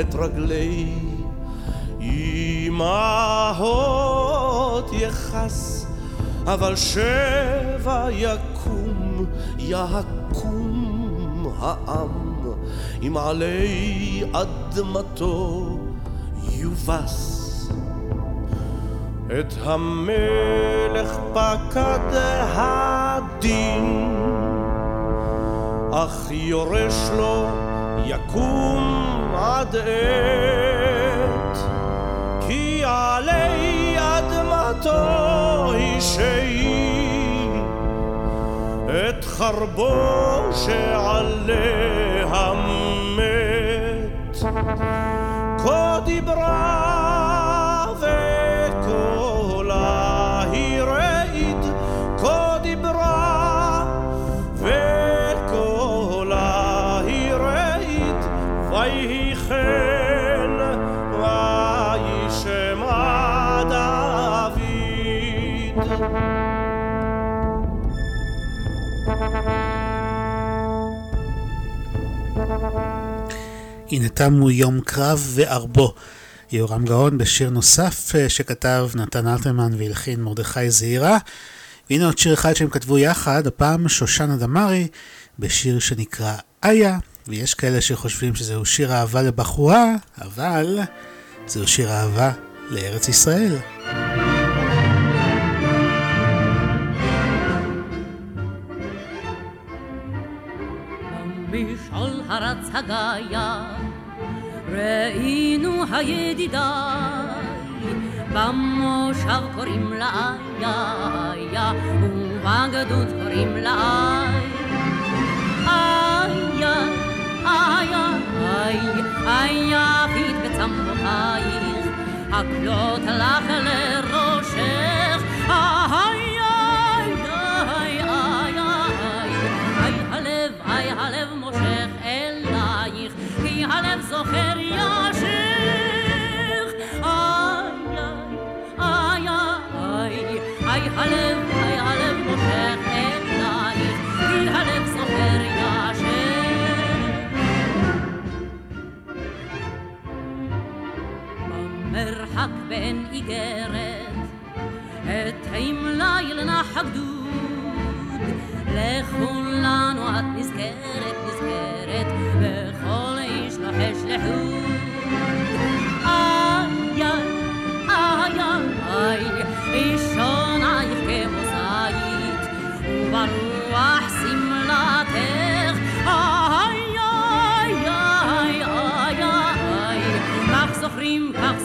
את רגלי אמהות יכס אבל שבע יקום יקום העם. אם עלי אדמתו יובס את המלך פקד הדין אך יורש לו יקום עד עת. כי עלי אדמתו שהיא את חרבו שעליה מת. כה דיברה הנה תמו יום קרב וערבו. יורם גאון בשיר נוסף אה, שכתב נתן אלתרמן והלחין מרדכי זעירה. והנה עוד שיר אחד שהם כתבו יחד, הפעם שושנה דמארי, בשיר שנקרא איה, ויש כאלה שחושבים שזהו שיר אהבה לבחורה, אבל זהו שיר אהבה לארץ ישראל. הרץ הגיא, ראינו הידידיי, במושב קוראים לה איה, ובגדוד קוראים לה איה, איה, איה, איה, פית בצמותייך, הקלות לך לראשך, זוכר ישך איי איי איי איי הלב איי הלב מושך אלייך כי הלב זוכר ישך במרחק בין איגרת התאים ליל נח הגדוד לכולנו את נזכרת נזכרת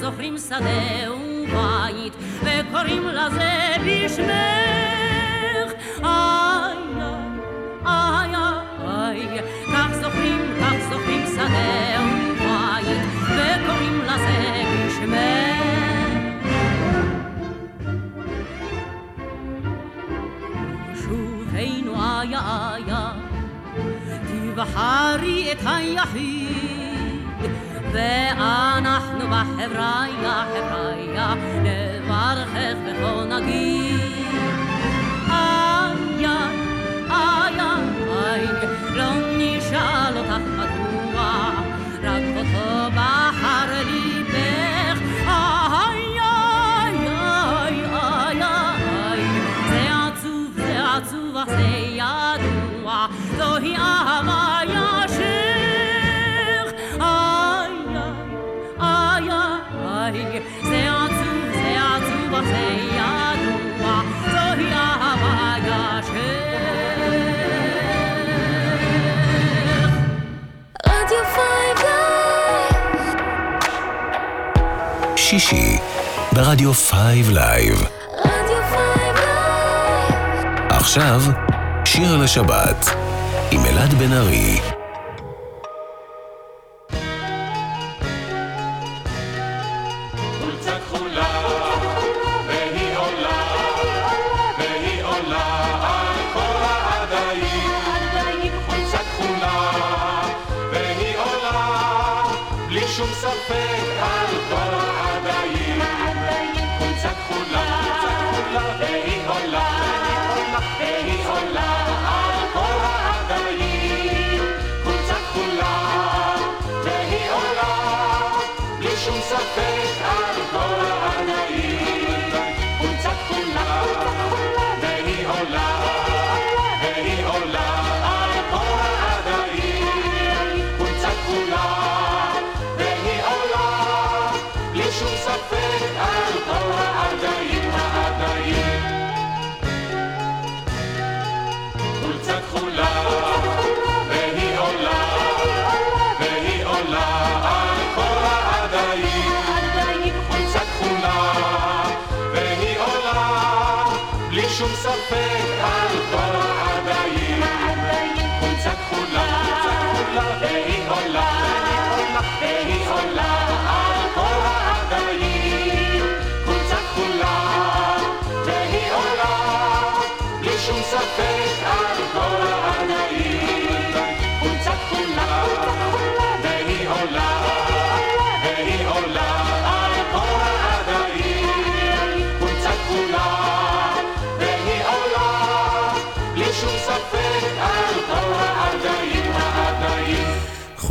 זוכרים שדה ובית וקוראים לזה בשמך איי איי איי כך זוכרים כך זוכרים שדה ובית וקוראים לזה בשמך שובנו איה איה תבחרי את היחיד ואנחנו בחבריה, חבריה, נברכך וכל נגיד. איי, איי, איי, לא נשאל ברדיו Five Live. רדיו Five עכשיו, שיר לשבת עם אלעד בן ארי.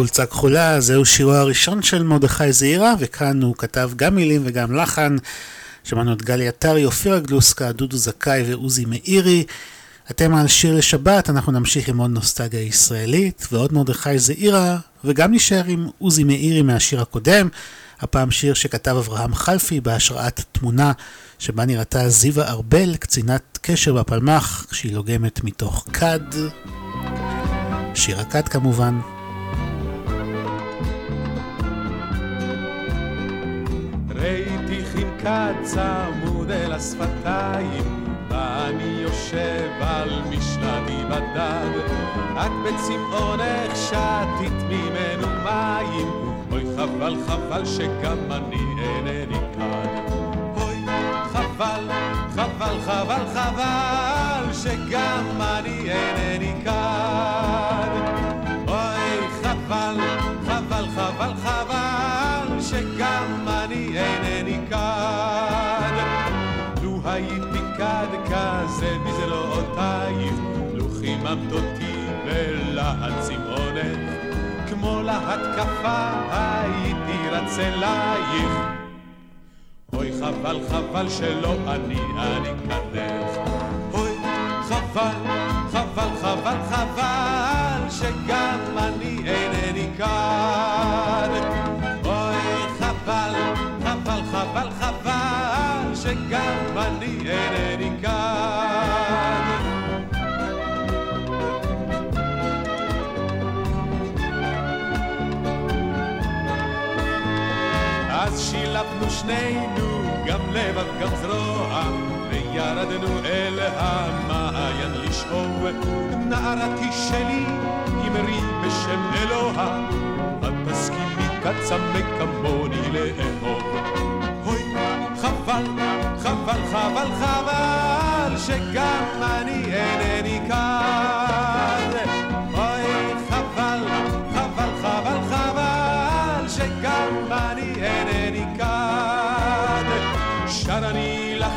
חולצה כחולה, זהו שירו הראשון של מרדכי זעירה, וכאן הוא כתב גם מילים וגם לחן. שמענו את גלי עטרי, אופירה גלוסקה, דודו זכאי ועוזי מאירי. אתם על שיר לשבת, אנחנו נמשיך עם עוד נוסטגיה ישראלית, ועוד מרדכי זעירה, וגם נשאר עם עוזי מאירי מהשיר הקודם, הפעם שיר שכתב אברהם חלפי בהשראת תמונה שבה נראתה זיווה ארבל, קצינת קשר בפלמ"ח, כשהיא לוגמת מתוך כד. שיר הכד כמובן. כמקד צמוד אל השפתיים, ואני יושב על משלתי בדד. את בצמאונך שתית ממנו מים, אוי חבל חבל שגם אני אינני כאן. אוי חבל, חבל, חבל, חבל, שגם אני אינני כאן. צמאונת, כמו להתקפה הייתי רץ אלייך. אוי חבל חבל שלא אני אני כדך, אוי חבל חבל חבל חבל שגם אני אינני כאן. אוי חבל חבל חבל חבל שגם אני אינני שנינו גם לבב גם זרוע וירדנו אל המעיין לשאוב. נערתי שלי אמרי בשם אלוה את תסכימי כצמא כמוני לאהוב אוי חבל חבל חבל חבל שגם אני אינני כאן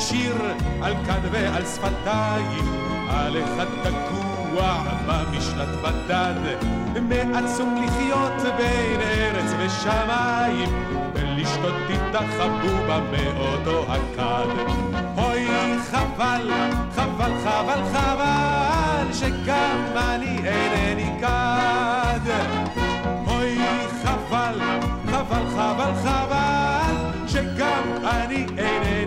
שיר על כאן ועל שפתיים על אחד תקוע במשלט בדד מעצום לחיות בין ארץ ושמיים ולשתות איתך חבובה מאותו הכד. אוי חבל, חבל, חבל, חבל שגם אני אינני כד. אוי חבל, חבל, חבל, חבל שגם אני אינני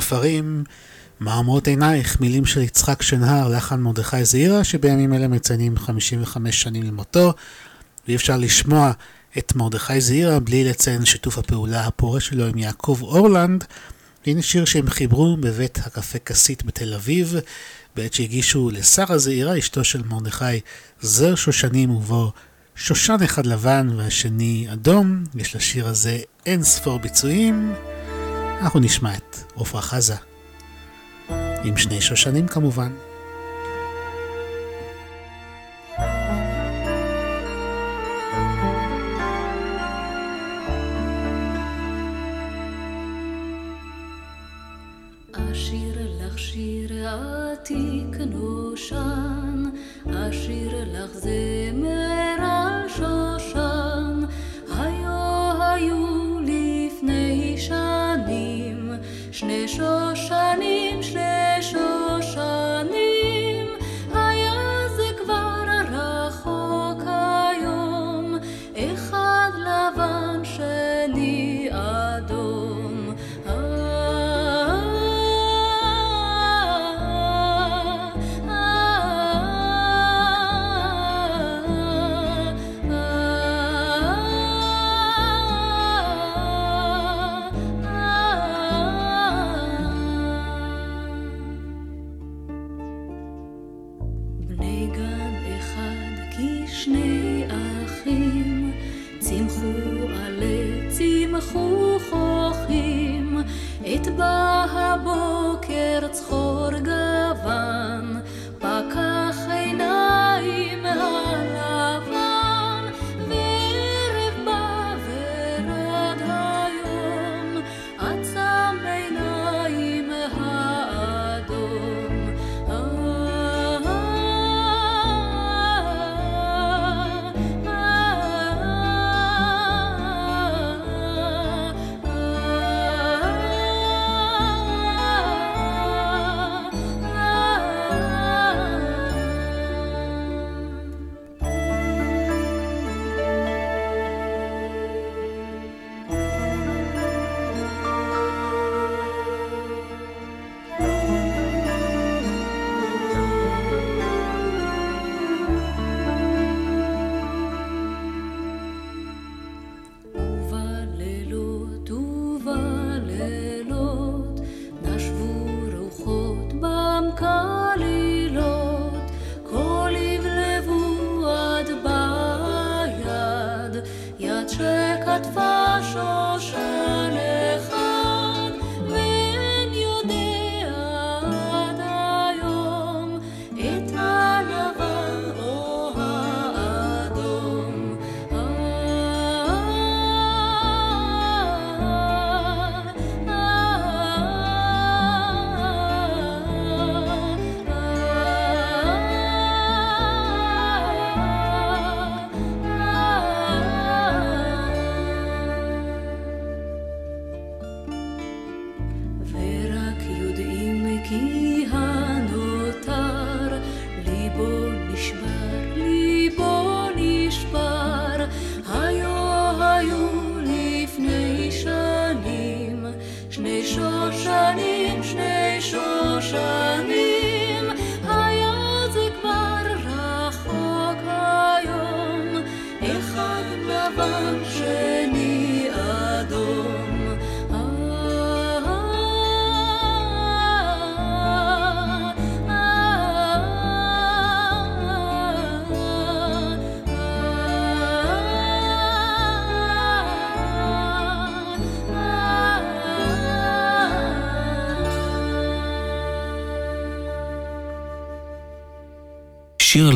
אסתר עופרים, מה אומרות עינייך, מילים של יצחק שנהר, לחן מרדכי זעירה, שבימים אלה מציינים 55 שנים למותו, ואי אפשר לשמוע את מרדכי זעירה בלי לציין שיתוף הפעולה הפורה שלו עם יעקב אורלנד. הנה שיר שהם חיברו בבית הקפה כסית בתל אביב, בעת שהגישו לשרה זעירה, אשתו של מרדכי, זר שושנים ובו שושן אחד לבן והשני אדום. יש לשיר הזה אין ספור ביצועים. אנחנו נשמע את עפרה חזה, עם שני שושנים כמובן. שיר עתיק אשיר לך זה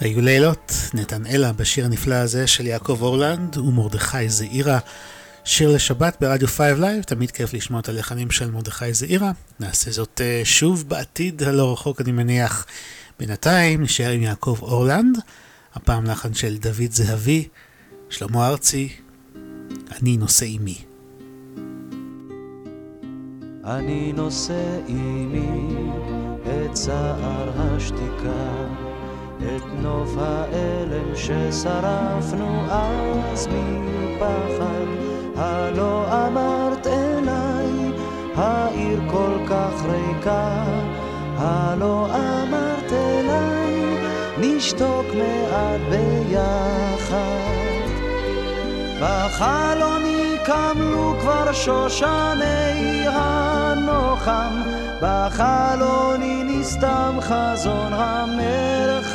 היו לילות, נתנאלה בשיר הנפלא הזה של יעקב אורלנד ומרדכי זעירה. שיר לשבת ברדיו 5 Live, תמיד כיף לשמוע את הלחנים של מרדכי זעירה. נעשה זאת אה, שוב בעתיד הלא רחוק אני מניח. בינתיים נשאר עם יעקב אורלנד, הפעם לחן של דוד זהבי, שלמה ארצי, אני נושא עימי. אני נושא עימי את צער השתיקה, את נוף האלם ששרפנו אז מפחד. הלא אמרת אליי, העיר כל כך ריקה, הלא אמרת אליי, נשתוק מעט ביחד. בחלוני קמלו כבר שושני הנוחם, בחלוני נסתם חזון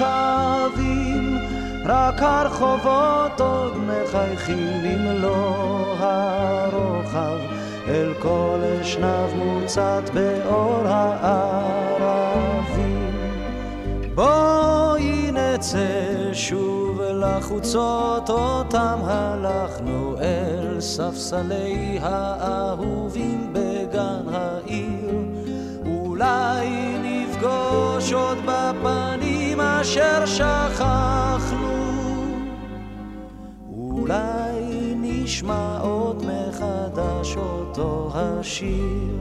המרחבים, רק הרחובות עוד מחייכים במלוא הרוחב, אל כל אשנב מוצת באור הערבים. בואי נצא שוב לחוצות אותם הלכנו אל ספסלי האהובים בגן העיר אולי נפגוש עוד בפנים אשר שכחנו אולי נשמע עוד מחדש אותו השיר.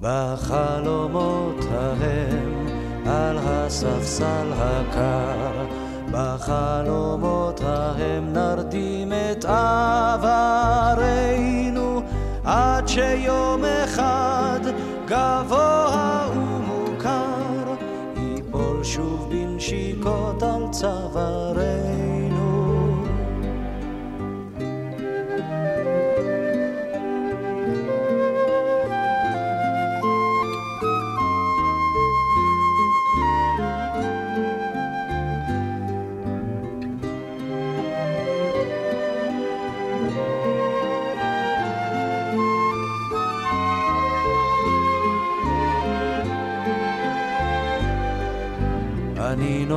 בחלומות ההם על הספסל הקר, בחלומות ההם נרדים את עברנו, עד שיום אחד גבוה שוב בנשיקות על צווארנו.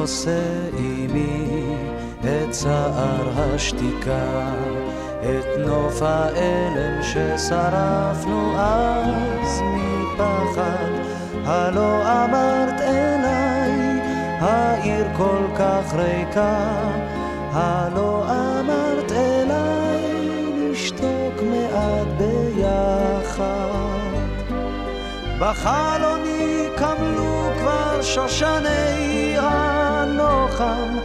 נושא עימי את צער השתיקה, את נוף האלם ששרפנו אז מפחד. הלא אמרת אליי, העיר כל כך ריקה, הלא אמרת אליי נשתוק מעט ביחד. בחלוני קמלו כבר שושני הנוחם,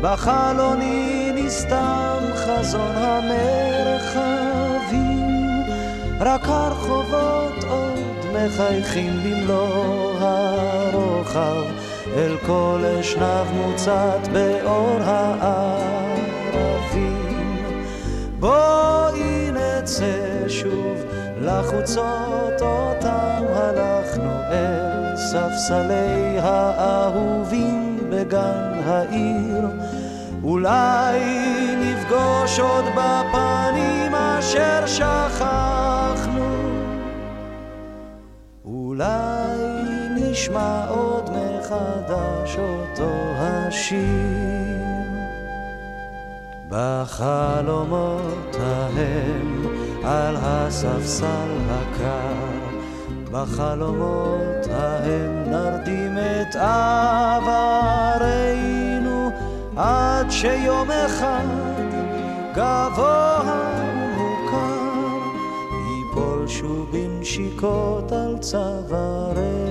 בחלוני נסתם חזון המרחבים, רק הרחובות עוד מחייכים במלוא הרוחב, אל כל אשנב מוצת באור הערבים. בואי נצא שוב לחוצות אותם הלכנו אל ספסלי האהובים בגן העיר. אולי נפגוש עוד בפנים אשר שכחנו. אולי נשמע עוד מחדש אותו השיר. בחלומות ההם על הספסל הקר, בחלומות ההם נרדים את עד שיום אחד גבוה ומוכר ייפול שוב בנשיקות על צווארנו.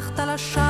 שזנחת לשווא,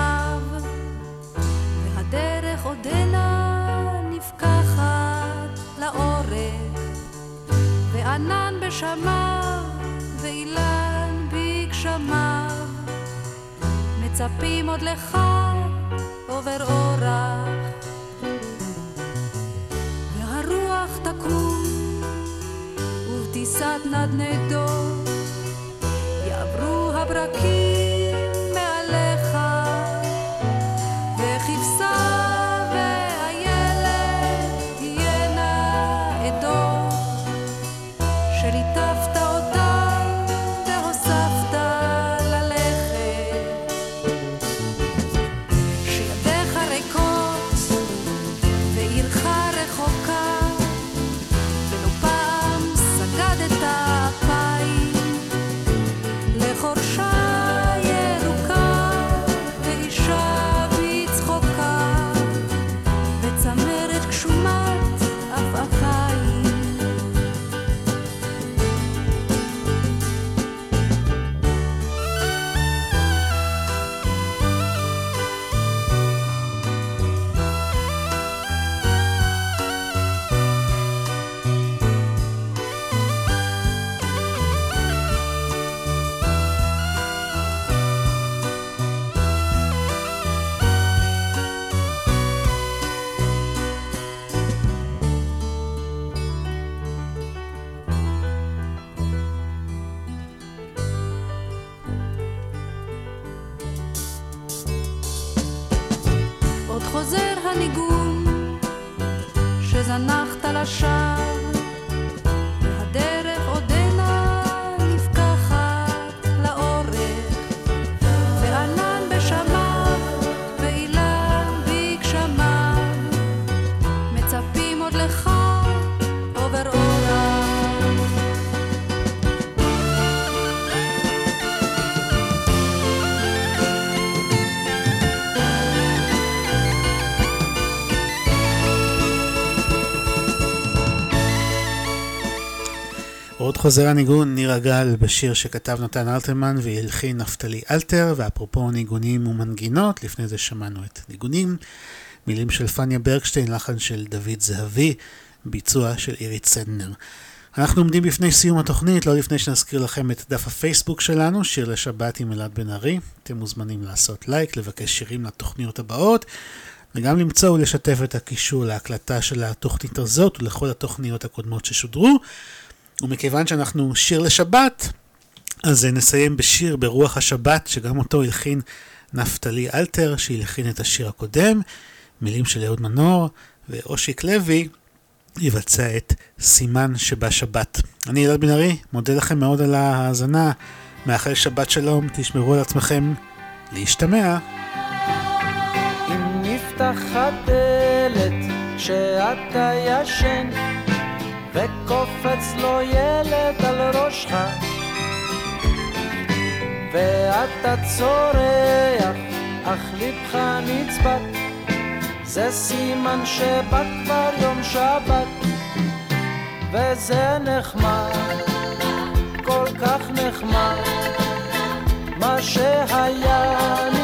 חוזר הניגון, ניר הגל, בשיר שכתב נתן אלתרמן והלחין נפתלי אלתר, ואפרופו ניגונים ומנגינות, לפני זה שמענו את ניגונים, מילים של פניה ברקשטיין, לחן של דוד זהבי, ביצוע של אירית סנדנר. אנחנו עומדים בפני סיום התוכנית, לא לפני שנזכיר לכם את דף הפייסבוק שלנו, שיר לשבת עם אלעד בן ארי. אתם מוזמנים לעשות לייק, לבקש שירים לתוכניות הבאות, וגם למצוא ולשתף את הקישור להקלטה של התוכנית הזאת ולכל התוכניות הקודמות ששודרו. ומכיוון שאנחנו שיר לשבת, אז נסיים בשיר ברוח השבת, שגם אותו הלחין נפתלי אלתר, שהלחין את השיר הקודם, מילים של אהוד מנור, ואושיק לוי יבצע את סימן שבשבת. אני אלעד בן ארי, מודה לכם מאוד על ההאזנה, מאחל שבת שלום, תשמרו על עצמכם, להשתמע. אם נפתחת דלת כשאתה ישן וקופץ לו ילד על ראשך ואתה צורח אך ליבך נצבט זה סימן שבא כבר יום שבת וזה נחמד כל כך נחמד מה שהיה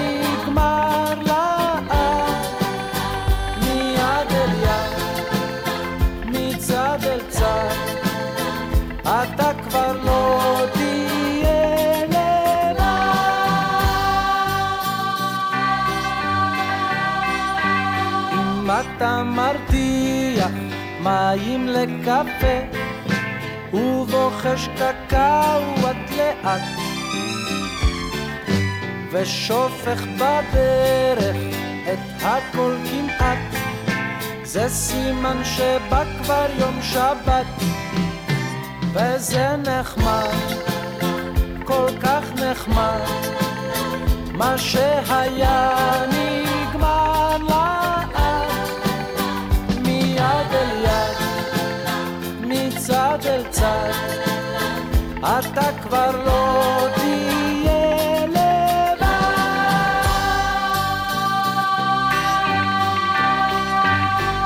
אתה מרתיח מים לקפה ובוחש קקאו את לאט ושופך בדרך את הכל כמעט. זה סימן שבא כבר יום שבת וזה נחמד, כל כך נחמד מה שהיה נגמר אתה כבר לא תהיה לבד.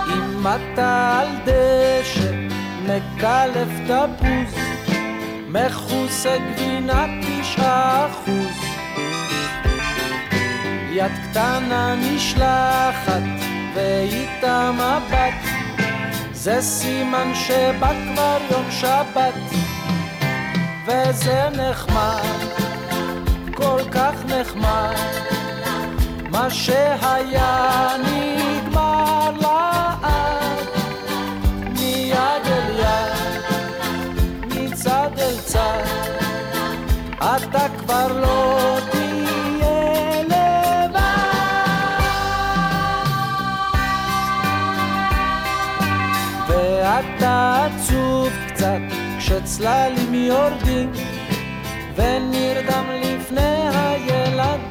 אם אתה על דשא מקלף תפוז מכוסה גבינה תשעה אחוז. יד קטנה נשלחת ואיתה מבט. זה סימן שבא כבר יום שבת וזה נחמד, כל כך נחמד מה שהיה נגמר הצללים יורדים ונרדם לפני הילדים.